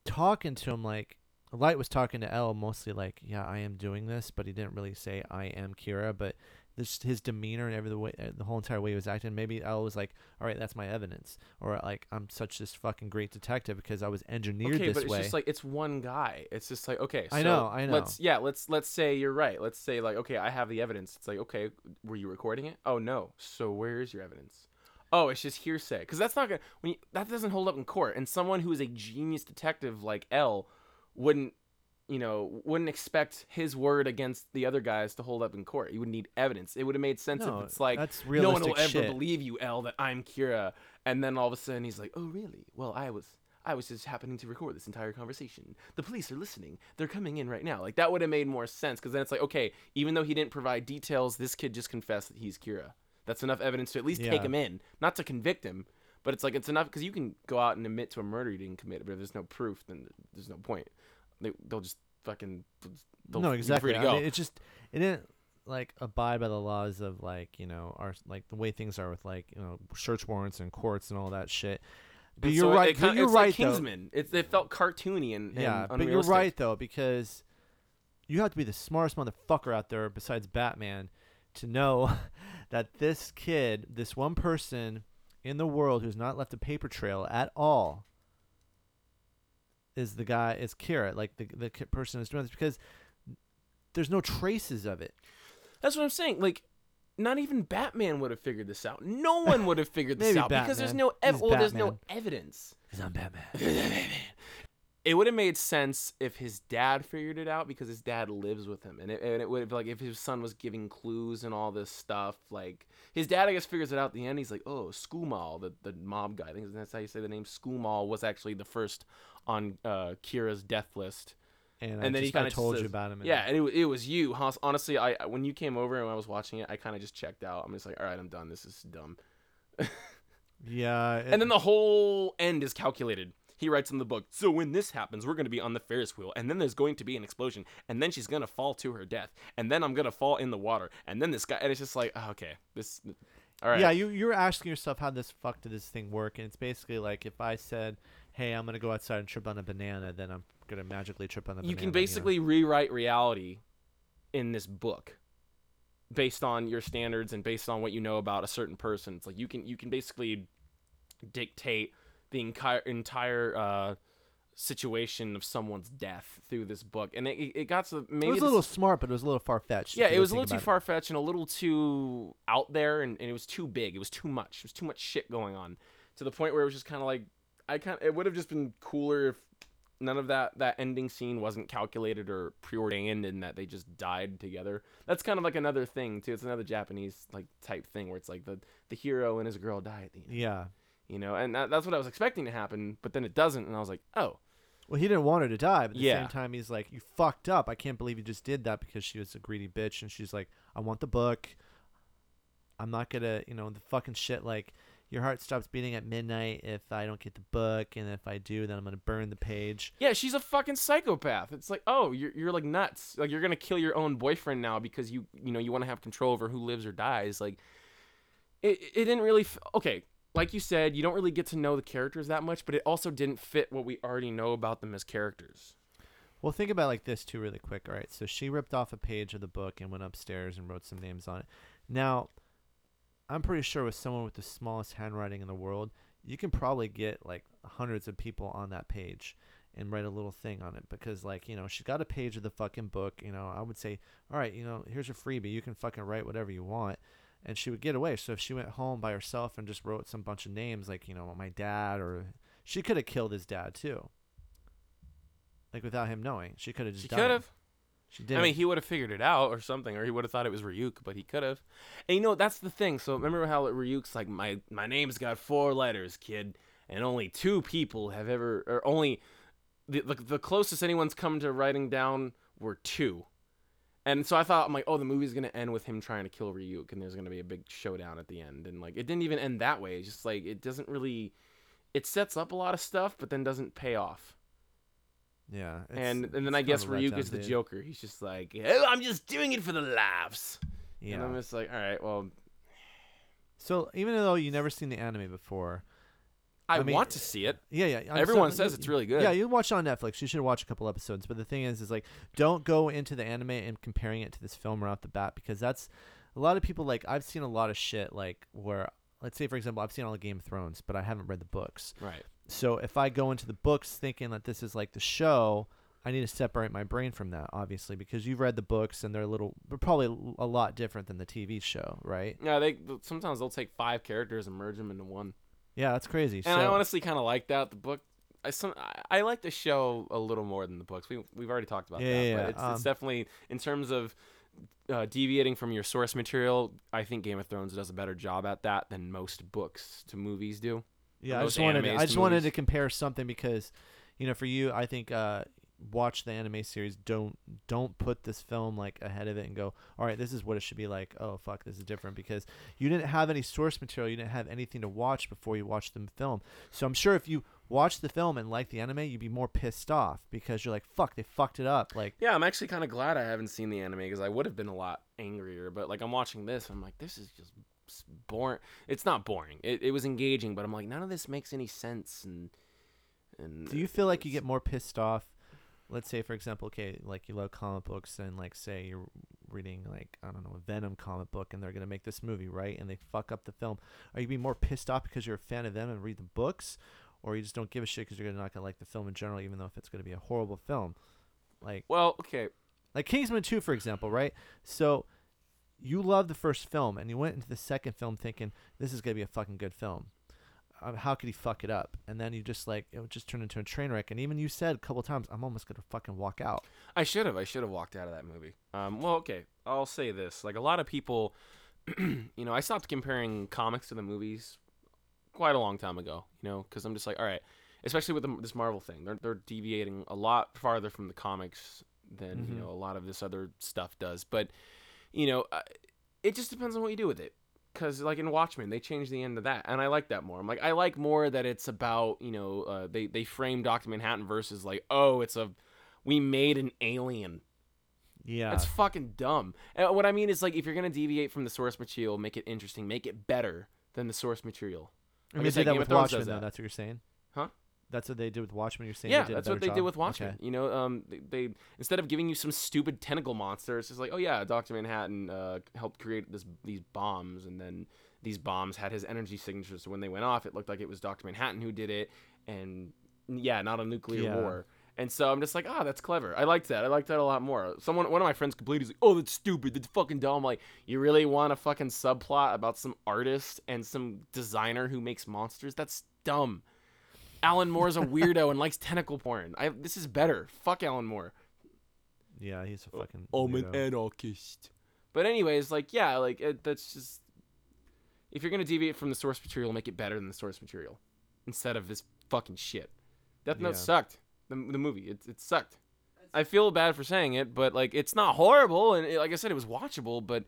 talking to him like Light was talking to L mostly like, yeah, I am doing this, but he didn't really say I am Kira, but this his demeanor and every the way, the whole entire way he was acting, maybe L was like, all right, that's my evidence, or like I'm such this fucking great detective because I was engineered okay, this but it's way. just like it's one guy. It's just like okay, I know, I know. Let's yeah, let's let's say you're right. Let's say like okay, I have the evidence. It's like okay, were you recording it? Oh no. So where is your evidence? Oh, it's just hearsay. Because that's not gonna when you, that doesn't hold up in court. And someone who is a genius detective like L wouldn't you know wouldn't expect his word against the other guys to hold up in court. You would need evidence. It would have made sense no, if it's like that's no one will ever believe you, L, that I'm Kira. And then all of a sudden he's like, oh, really? Well, I was. I was just happening to record this entire conversation. The police are listening. They're coming in right now. Like that would have made more sense because then it's like, okay, even though he didn't provide details, this kid just confessed that he's Kira. That's enough evidence to at least take him in, not to convict him, but it's like it's enough because you can go out and admit to a murder you didn't commit, but if there's no proof, then there's no point. They, they'll just fucking. They'll no, exactly. I mean, it just it didn't like abide by the laws of like you know our like the way things are with like you know search warrants and courts and all that shit. But And you're so right- It, but kinda- you're it's right, like though. Kingsman. It, it felt cartoony and, and yeah, but you're right though because you have to be the smartest motherfucker out there besides Batman to know that this kid, this one person in the world who's not left a paper trail at all, is the guy is Kira, like the the person who's doing this because there's no traces of it. That's what I'm saying. Like, not even Batman would have figured this out. No one would have figured this out because there's no ev- well, there's no evidence. Because I'm Batman. It would have made sense if his dad figured it out because his dad lives with him, and it, and it would have like if his son was giving clues and all this stuff. Like his dad, I guess, figures it out at the end. He's like, "Oh, Skomal, the the mob guy. I think that's how you say the name. Skomal was actually the first on uh, Kira's death list." And, And I then he just, I kinda told says- you about him. Yeah, and it, it was you. Honestly, I I- when you came over and I was watching it, I kind of just checked out. I'm just like, all right, I'm done. This is dumb. yeah. And then the whole end is calculated. He writes in the book, so when this happens, we're going to be on the Ferris wheel, and then there's going to be an explosion, and then she's going to fall to her death, and then I'm going to fall in the water, and then this guy, and it's just like, oh, okay, this, all right. Yeah, you you're asking yourself how this fuck did this thing work, and it's basically like if I said, "Hey, I'm gonna go outside and trip on a banana," then I'm gonna magically trip on you banana. can know? basically rewrite reality in this book based on your standards and based on what you know about a certain person. It's like you can you can basically dictate the entire entire uh, situation of someone's death through this book, and it, it got to maybe it was a little smart, but it was a little far fetched. yeah, it was a little too far fetched and a little too out there, and, and it was too big. It was too much. It was too much shit going on to the point where it was just kind of like I kind. It would have just been cooler if none of that that ending scene wasn't calculated or preordained, and that they just died together. That's kind of like another thing too. It's another Japanese like type thing where it's like the the hero and his girl die at the end, Yeah. You know, and that, that's what I was expecting to happen, but then it doesn't, and I was like, oh, Well, he didn't want her to die, but at the Yeah. same time, he's like, "You fucked up. I can't believe you just did that because she was a greedy bitch." And she's like, "I want the book. I'm not gonna, you know, the fucking shit like." Your heart stops beating at midnight if I don't get the book, and if I do, then I'm gonna burn the page. Yeah, she's a fucking psychopath. It's like, oh, you're you're like nuts. Like you're gonna kill your own boyfriend now because you you know you want to have control over who lives or dies. Like, it it didn't really. F- okay, like you said, you don't really get to know the characters that much, but it also didn't fit what we already know about them as characters. Well, think about like this too, really quick. All right, so she ripped off a page of the book and went upstairs and wrote some names on it. Now, I'm pretty sure with someone with the smallest handwriting in the world, you can probably get like hundreds of people on that page and write a little thing on it because, like, you know, she's got a page of the fucking book. You know, I would say, all right, you know, here's your freebie. You can fucking write whatever you want. And she would get away. So if she went home by herself and just wrote some bunch of names, like, you know, my dad, or she could have killed his dad too. Like without him knowing, she could have just. She could have. She did. I mean, he would have figured it out or something, or he would have thought it was Ryuk, but he could have. And you know, that's the thing. So remember how Ryuk's like, my my name's got four letters, kid, and only two people have ever, or only the the, the closest anyone's come to writing down were two. And so I thought, I'm like, oh, the movie's gonna end with him trying to kill Ryuk, and there's gonna be a big showdown at the end. And like, it didn't even end that way. It's just like it doesn't really. It sets up a lot of stuff, but then doesn't pay off yeah. and and then I guess Ryuk is the dude. Joker. He's just like, oh, I'm just doing it for the laughs. Yeah. And I'm just like, all right, well, So even though you never seen the anime before, I, I mean, want to see it. yeah, yeah. I'm Everyone so- says you- it's really good. Yeah, you watch it on Netflix. You should watch a couple episodes. But the thing is, is like, don't go into the anime and comparing it to this film right off the bat because that's a lot of people like. I've seen a lot of shit like where, let's say for example, I've seen all the Game of Thrones, but I haven't read the books. Right. So if I go into the books thinking that this is like the show, I need to separate my brain from that, obviously, because you've read the books and they're a little, they're probably a lot different than the TV show, right? Yeah, they sometimes they'll take five characters and merge them into one. Yeah, that's crazy. And so, I honestly kind of like that. The book, I some I, I like the show a little more than the books. We we've already talked about Yeah, that, yeah, but yeah, it's, um, it's definitely in terms of uh, deviating from your source material. I think Game of Thrones does a better job at that than most books to movies do. Yeah, I just wanted to, I just wanted to compare something because, you know, for you, I think uh, watch the anime series. Don't don't put this film like ahead of it and go, all right, this is what it should be like. Oh fuck, this is different because you didn't have any source material. You didn't have anything to watch before you watched the film. So I'm sure if you watched the film and liked the anime, you'd be more pissed off because you're like, fuck, they fucked it up. Like, Yeah, I'm actually kind of glad I haven't seen the anime because I would have been a lot angrier. But like I'm watching this, I'm like, this is just boring. It's not boring. It, it was engaging, but I'm like, none of this makes any sense. And and Do you feel like you get more pissed off? Let's say, for example, okay, like you love comic books, and like say you're reading like I don't know a Venom comic book, and they're gonna make this movie, right? And they fuck up the film. Are you gonna be more pissed off because you're a fan of them and read the books, or you just don't give a shit because you're not gonna like the film in general, even though if it's gonna be a horrible film, like Well, okay. like Kingsman 2 for example, right? So you love the first film and you went into the second film thinking this is going to be a fucking good film. Uh, how could he fuck it up? And then you just like it would just turn into a train wreck and even you said a couple times I'm almost going to fucking walk out. I should have. I should have walked out of that movie. Um, well, okay. I'll say this: like a lot of people, you know, I stopped comparing comics to the movies quite a long time ago. You know, because I'm just like, all right. Especially with the, this Marvel thing, they're they're deviating a lot farther from the comics than Mhm. you know a lot of this other stuff does. But you know, uh, it just depends on what you do with it. Because like in Watchmen, they changed the end of that, and I like that more. I'm like, I like more that it's about you know uh, they they frame Doctor Manhattan versus like, oh, it's a we made an alien. Yeah. That's fucking dumb. And what I mean is like if you're gonna deviate from the source material, make it interesting, make it better than the source material. I like mean, I they said, that Game with Watchmen though. that. That's what you're saying? Huh? That's what they did with Watchmen. You're saying yeah, they did that's what they did with Watchmen. Okay. You know, um, they, they instead of giving you some stupid tentacle monster, it's just like, oh yeah, Doctor Manhattan uh, helped create this these bombs, and then these bombs had his energy signature. So when they went off, it looked like it was Doctor Manhattan who did it, and yeah, not a nuclear Yeah. war. And so I'm just like, ah, that's clever. I liked that. I liked that a lot more. Someone, one of my friends, completely like, oh, that's stupid. That's fucking dumb. Like, you really want a fucking subplot about some artist and some designer who makes monsters? That's dumb. Alan Moore is a weirdo and likes tentacle porn. I this is better. Fuck Alan Moore. Yeah, he's a fucking. Oh, I'm an anarchist. But anyways, like yeah, like it, that's just if you're gonna deviate from the source material, make it better than the source material instead of this fucking shit. Death Note Yeah. sucked. The, the movie it it sucked. I feel bad for saying it, but like it's not horrible, and it, like I said, it was watchable, but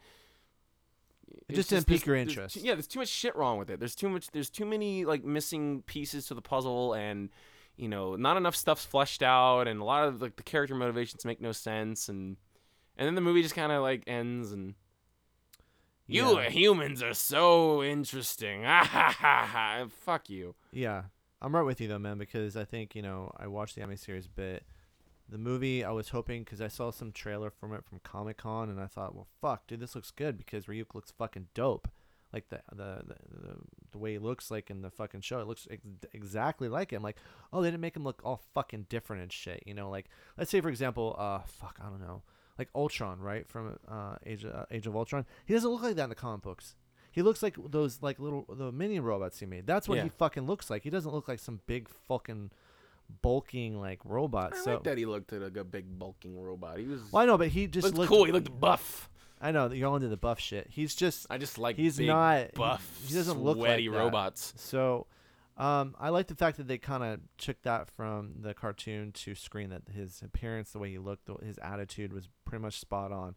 it's just didn't pique your interest. too- yeah, there's too much shit wrong with it. There's too much. There's too many like missing pieces to the puzzle, and you know, not enough stuff's fleshed out, and a lot of like the character motivations make no sense, and and then the movie just kind of like ends, and you Yeah. humans are so interesting. Ah ha ha ha. Fuck you. Yeah, I'm right with you though, man. Because I think you know I watched the anime series a bit. The movie, I was hoping because I saw some trailer from it from Comic Con, and I thought, well, fuck, dude, this looks good because Ryuk looks fucking dope. Like the the the, the, way he looks like in the fucking show, it looks ex- exactly like him. Like, oh, they didn't make him look all fucking different and shit. You know, like let's say for example, uh, fuck, I don't know, like Ultron, right from uh Age of, uh, Age of Ultron. He doesn't look like that in the comic books. He looks like those like little the mini robots he made. That's what Yeah. he fucking looks like. He doesn't look like some big fucking bulking like robot. I so like that he looked like a big bulking robot. He was. well, I know, but he just looked looked cool. He looked buff. I know that you're all into the buff shit. He's just I just like he's not buff. He, doesn't look sweaty like that. robots. So, um, I like the fact that they kind of took that from the cartoon to screen. That his appearance, the way he looked, his attitude was pretty much spot on.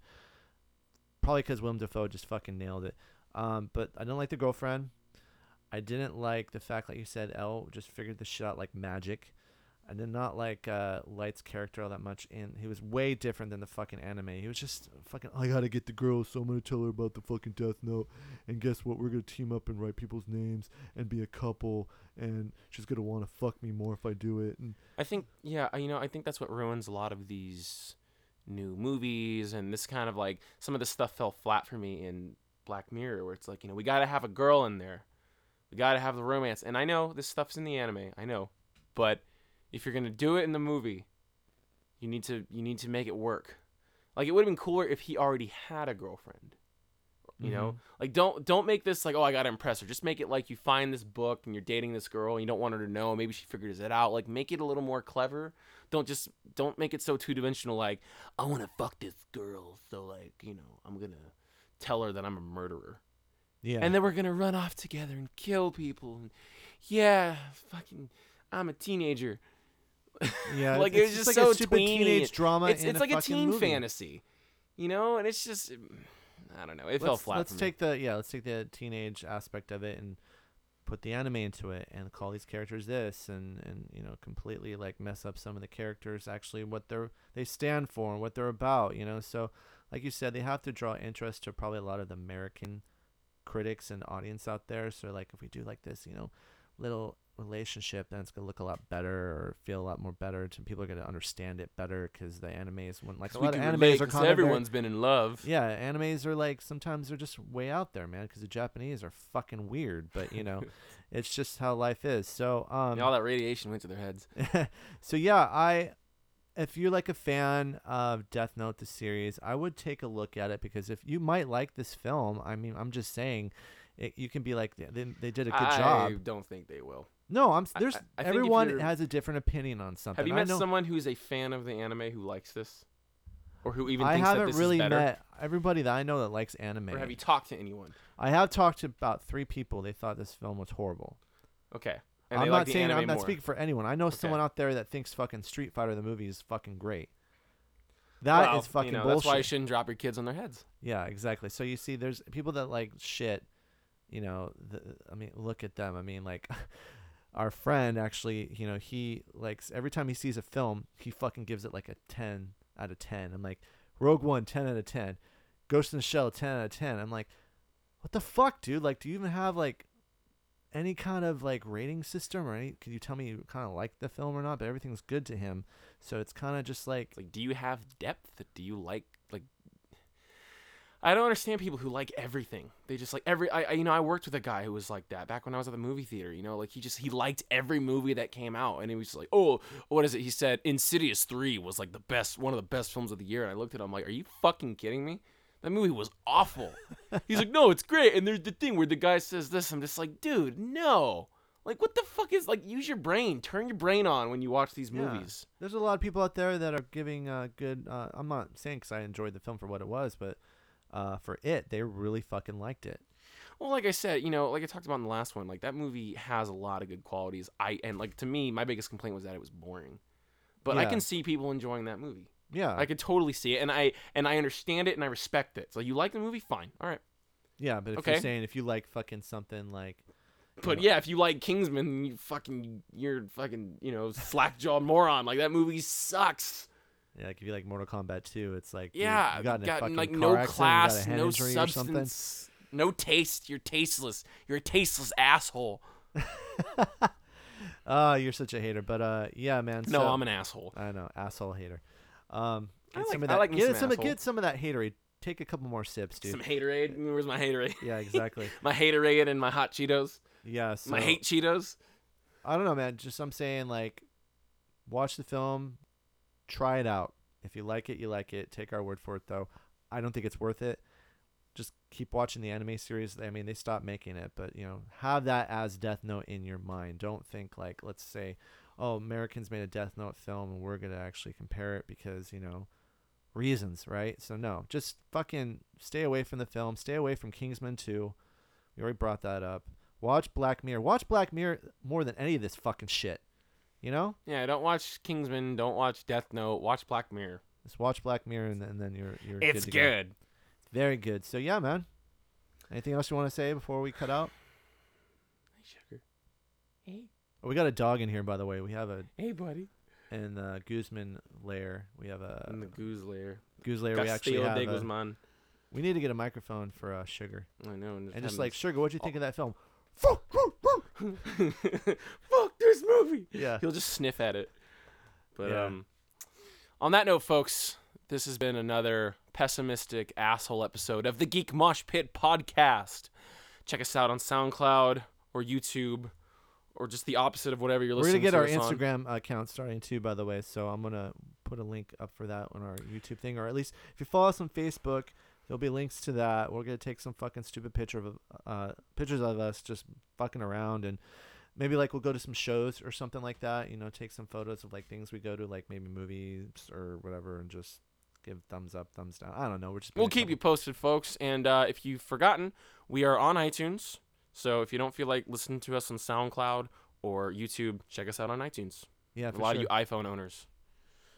Probably because Willem Dafoe just fucking nailed it. Um, but I didn't like the girlfriend. I didn't like the fact, like you said, L just figured the shit out like magic. I did not like uh, Light's character all that much, and he was way different than the fucking anime. He was just fucking. I gotta get the girl, so I'm gonna tell her about the fucking Death Note, and guess what? We're gonna team up and write people's names and be a couple, and she's gonna want to fuck me more if I do it. And I think, yeah, you know, I think that's what ruins a lot of these new movies and this kind of like some of this stuff fell flat for me in Black Mirror, where it's like, you know, we got to have a girl in there, we got to have the romance, and I know this stuff's in the anime, I know, but if you're gonna do it in the movie, you need to you need to make it work. Like it would have been cooler if he already had a girlfriend. You know, mm-hmm. like don't don't make this like oh I gotta impress her. Just make it like you find this book and you're dating this girl and you don't want her to know. Maybe she figures it out. Like make it a little more clever. Don't just don't make it so two dimensional. Like I want to fuck this girl, so like you know I'm gonna tell her that I'm a murderer, yeah, and then we're gonna run off together and kill people. And yeah, fucking I'm a teenager. yeah, like, it's it's just just like so a stupid tweeny. teenage drama. it's it's a like a teen movie. fantasy, you know, and it's just I don't know. It fell let's, flat. Let's for me. take the yeah, let's take the teenage aspect of it and put the anime into it and call these characters this and and you know completely like mess up some of the characters actually what they're they stand for and what they're about you know so like you said they have to draw interest to probably a lot of the American critics and audience out there. So like if we do like this, you know, little relationship, then it's gonna look a lot better or feel a lot more better. To people are gonna understand it better because the animes, when like a lot of animes relate are kind everyone's been in love. yeah, animes are like sometimes they're just way out there, man. Because the Japanese are fucking weird, but you know, it's just how life is. So um, all that radiation went to their heads. so yeah, I if you're like a fan of Death Note the series, I would take a look at it because if you might like this film, I mean, I'm just saying, it, you can be like they, they did a good I job. I don't think they will. No, I'm there's I- I everyone has a different opinion on something. Have you met someone who's a fan of the anime who likes this, or who even I thinks that haven't really is met everybody that I know that likes anime. Or have you talked to anyone? I have talked to about three people. They thought this film was horrible. Okay. And I'm not like saying I'm not more. speaking for anyone. I know Okay. someone out there that thinks fucking Street Fighter the movie is fucking great. That is Well, fucking you know, bullshit. That's why you shouldn't drop your kids on their heads. Yeah, exactly. So you see, there's people that like shit. You know, the, I mean, look at them. I mean, like, our friend actually, you know, he likes every time he sees a film, he fucking gives it like a ten out of ten. I'm like, Rogue One, 10 out of ten. Ghost in the Shell, ten out of ten. I'm like, what the fuck, dude? Like, do you even have like any kind of like rating system or any? Can you tell me you kind of like the film or not? But everything's good to him, so it's kind of just like like, do you have depth? Do you like? I don't understand people who like everything. They just like every. I, I you know I worked with a guy who was like that back when I was at the movie theater. You know, like he just he liked every movie that came out, and he was like, oh, what is it? He said Insidious three was like the best, one of the best films of the year. And I looked at him like, are you fucking kidding me? That movie was awful. He's like, no, it's great. And there's the thing where the guy says this. I'm just like, dude, no. Like, what the fuck is like? Use your brain. Turn your brain on when you watch these Yeah. movies. There's a lot of people out there that are giving uh, good. Uh, I'm not saying because I enjoyed the film for what it was, but uh, for it, they really fucking liked it. Well, like I said, you know, like I talked about in the last one, like that movie has a lot of good qualities. I and like to me, my biggest complaint was that it was boring. But I can see people enjoying that movie. Yeah, I could totally see it, and I and I understand it, and I respect it. So you like the movie, fine, all right. yeah. But if Okay. you're saying if you like fucking something like, But yeah, if you like Kingsman, you fucking you're fucking you know slack jawed moron. Like that movie sucks. Yeah, like if you like Mortal Kombat 2, it's like Yeah, you got in a fucking like car no accident, class, you got a head no injury or something. substance, no taste. You're tasteless. You're a tasteless asshole. Oh, you're such a hater. But uh, yeah, man. No, so- I'm an asshole. I know, asshole hater. Um, I get like- some of I that. like get some some, of- get some of that haterade. Take a couple more sips, dude. Some haterade. Where's my haterade? yeah, exactly. my haterade and my hot Cheetos. Yeah, so my hate Cheetos. I don't know, man. Just I'm saying, like, watch the film, try it out. If you like it, you like it. Take our word for it, though. I don't think it's worth it. Just keep watching the anime series. I mean, they stopped making it, but you know, have that as Death Note in your mind. Don't think like, let's say, oh, Americans made a Death Note film, and we're gonna actually compare it because you know, reasons, right? So no, just fucking stay away from the film. Stay away from Kingsman 2. We already brought that up. Watch Black Mirror. Watch Black Mirror more than any of this fucking shit. You know? Yeah, don't watch Kingsman. Don't watch Death Note. Watch Black Mirror. Just watch Black Mirror and then, and then you're you're It's good. to go. good. Very good. So yeah, man. Anything else you want to say before we cut out? Hey, sugar. Hey, Oh, we got a dog in here, by the way. We have a hey, buddy. in the Guzman lair. We have a In the goose lair. Goose lair. We actually Castillo have. de a- Guzman. we need to get a microphone for uh, Sugar. I know. And just, And just like Sugar, what'd you think of that film? him- fuck this movie. Yeah. He'll just sniff at it. But Yeah. um, on that note, folks, this has been another pessimistic asshole episode of the Geek Mosh Pit podcast. Check us out on SoundCloud or YouTube or just the opposite of whatever you're listening to. We're gonna get to our us on. Instagram account starting too, by the way. So I'm gonna put a link up for that on our YouTube thing, or at least if you follow us on Facebook, there'll be links to that. We're gonna take some fucking stupid picture of uh pictures of us just fucking around, and maybe like we'll go to some shows or something like that. You know, take some photos of like things we go to, like maybe movies or whatever, and just give thumbs up, thumbs down. I don't know. We're just We'll keep you posted, folks. And uh, if you've forgotten, we are on iTunes. So if you don't feel like listening to us on SoundCloud or YouTube, check us out on iTunes. Yeah, for a lot sure. of you iPhone owners.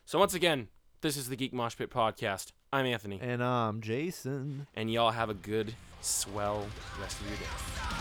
So once again, this is the Geek Mosh Pit podcast. I'm Anthony, and I'm Jason. and y'all have a good, swell rest of your day.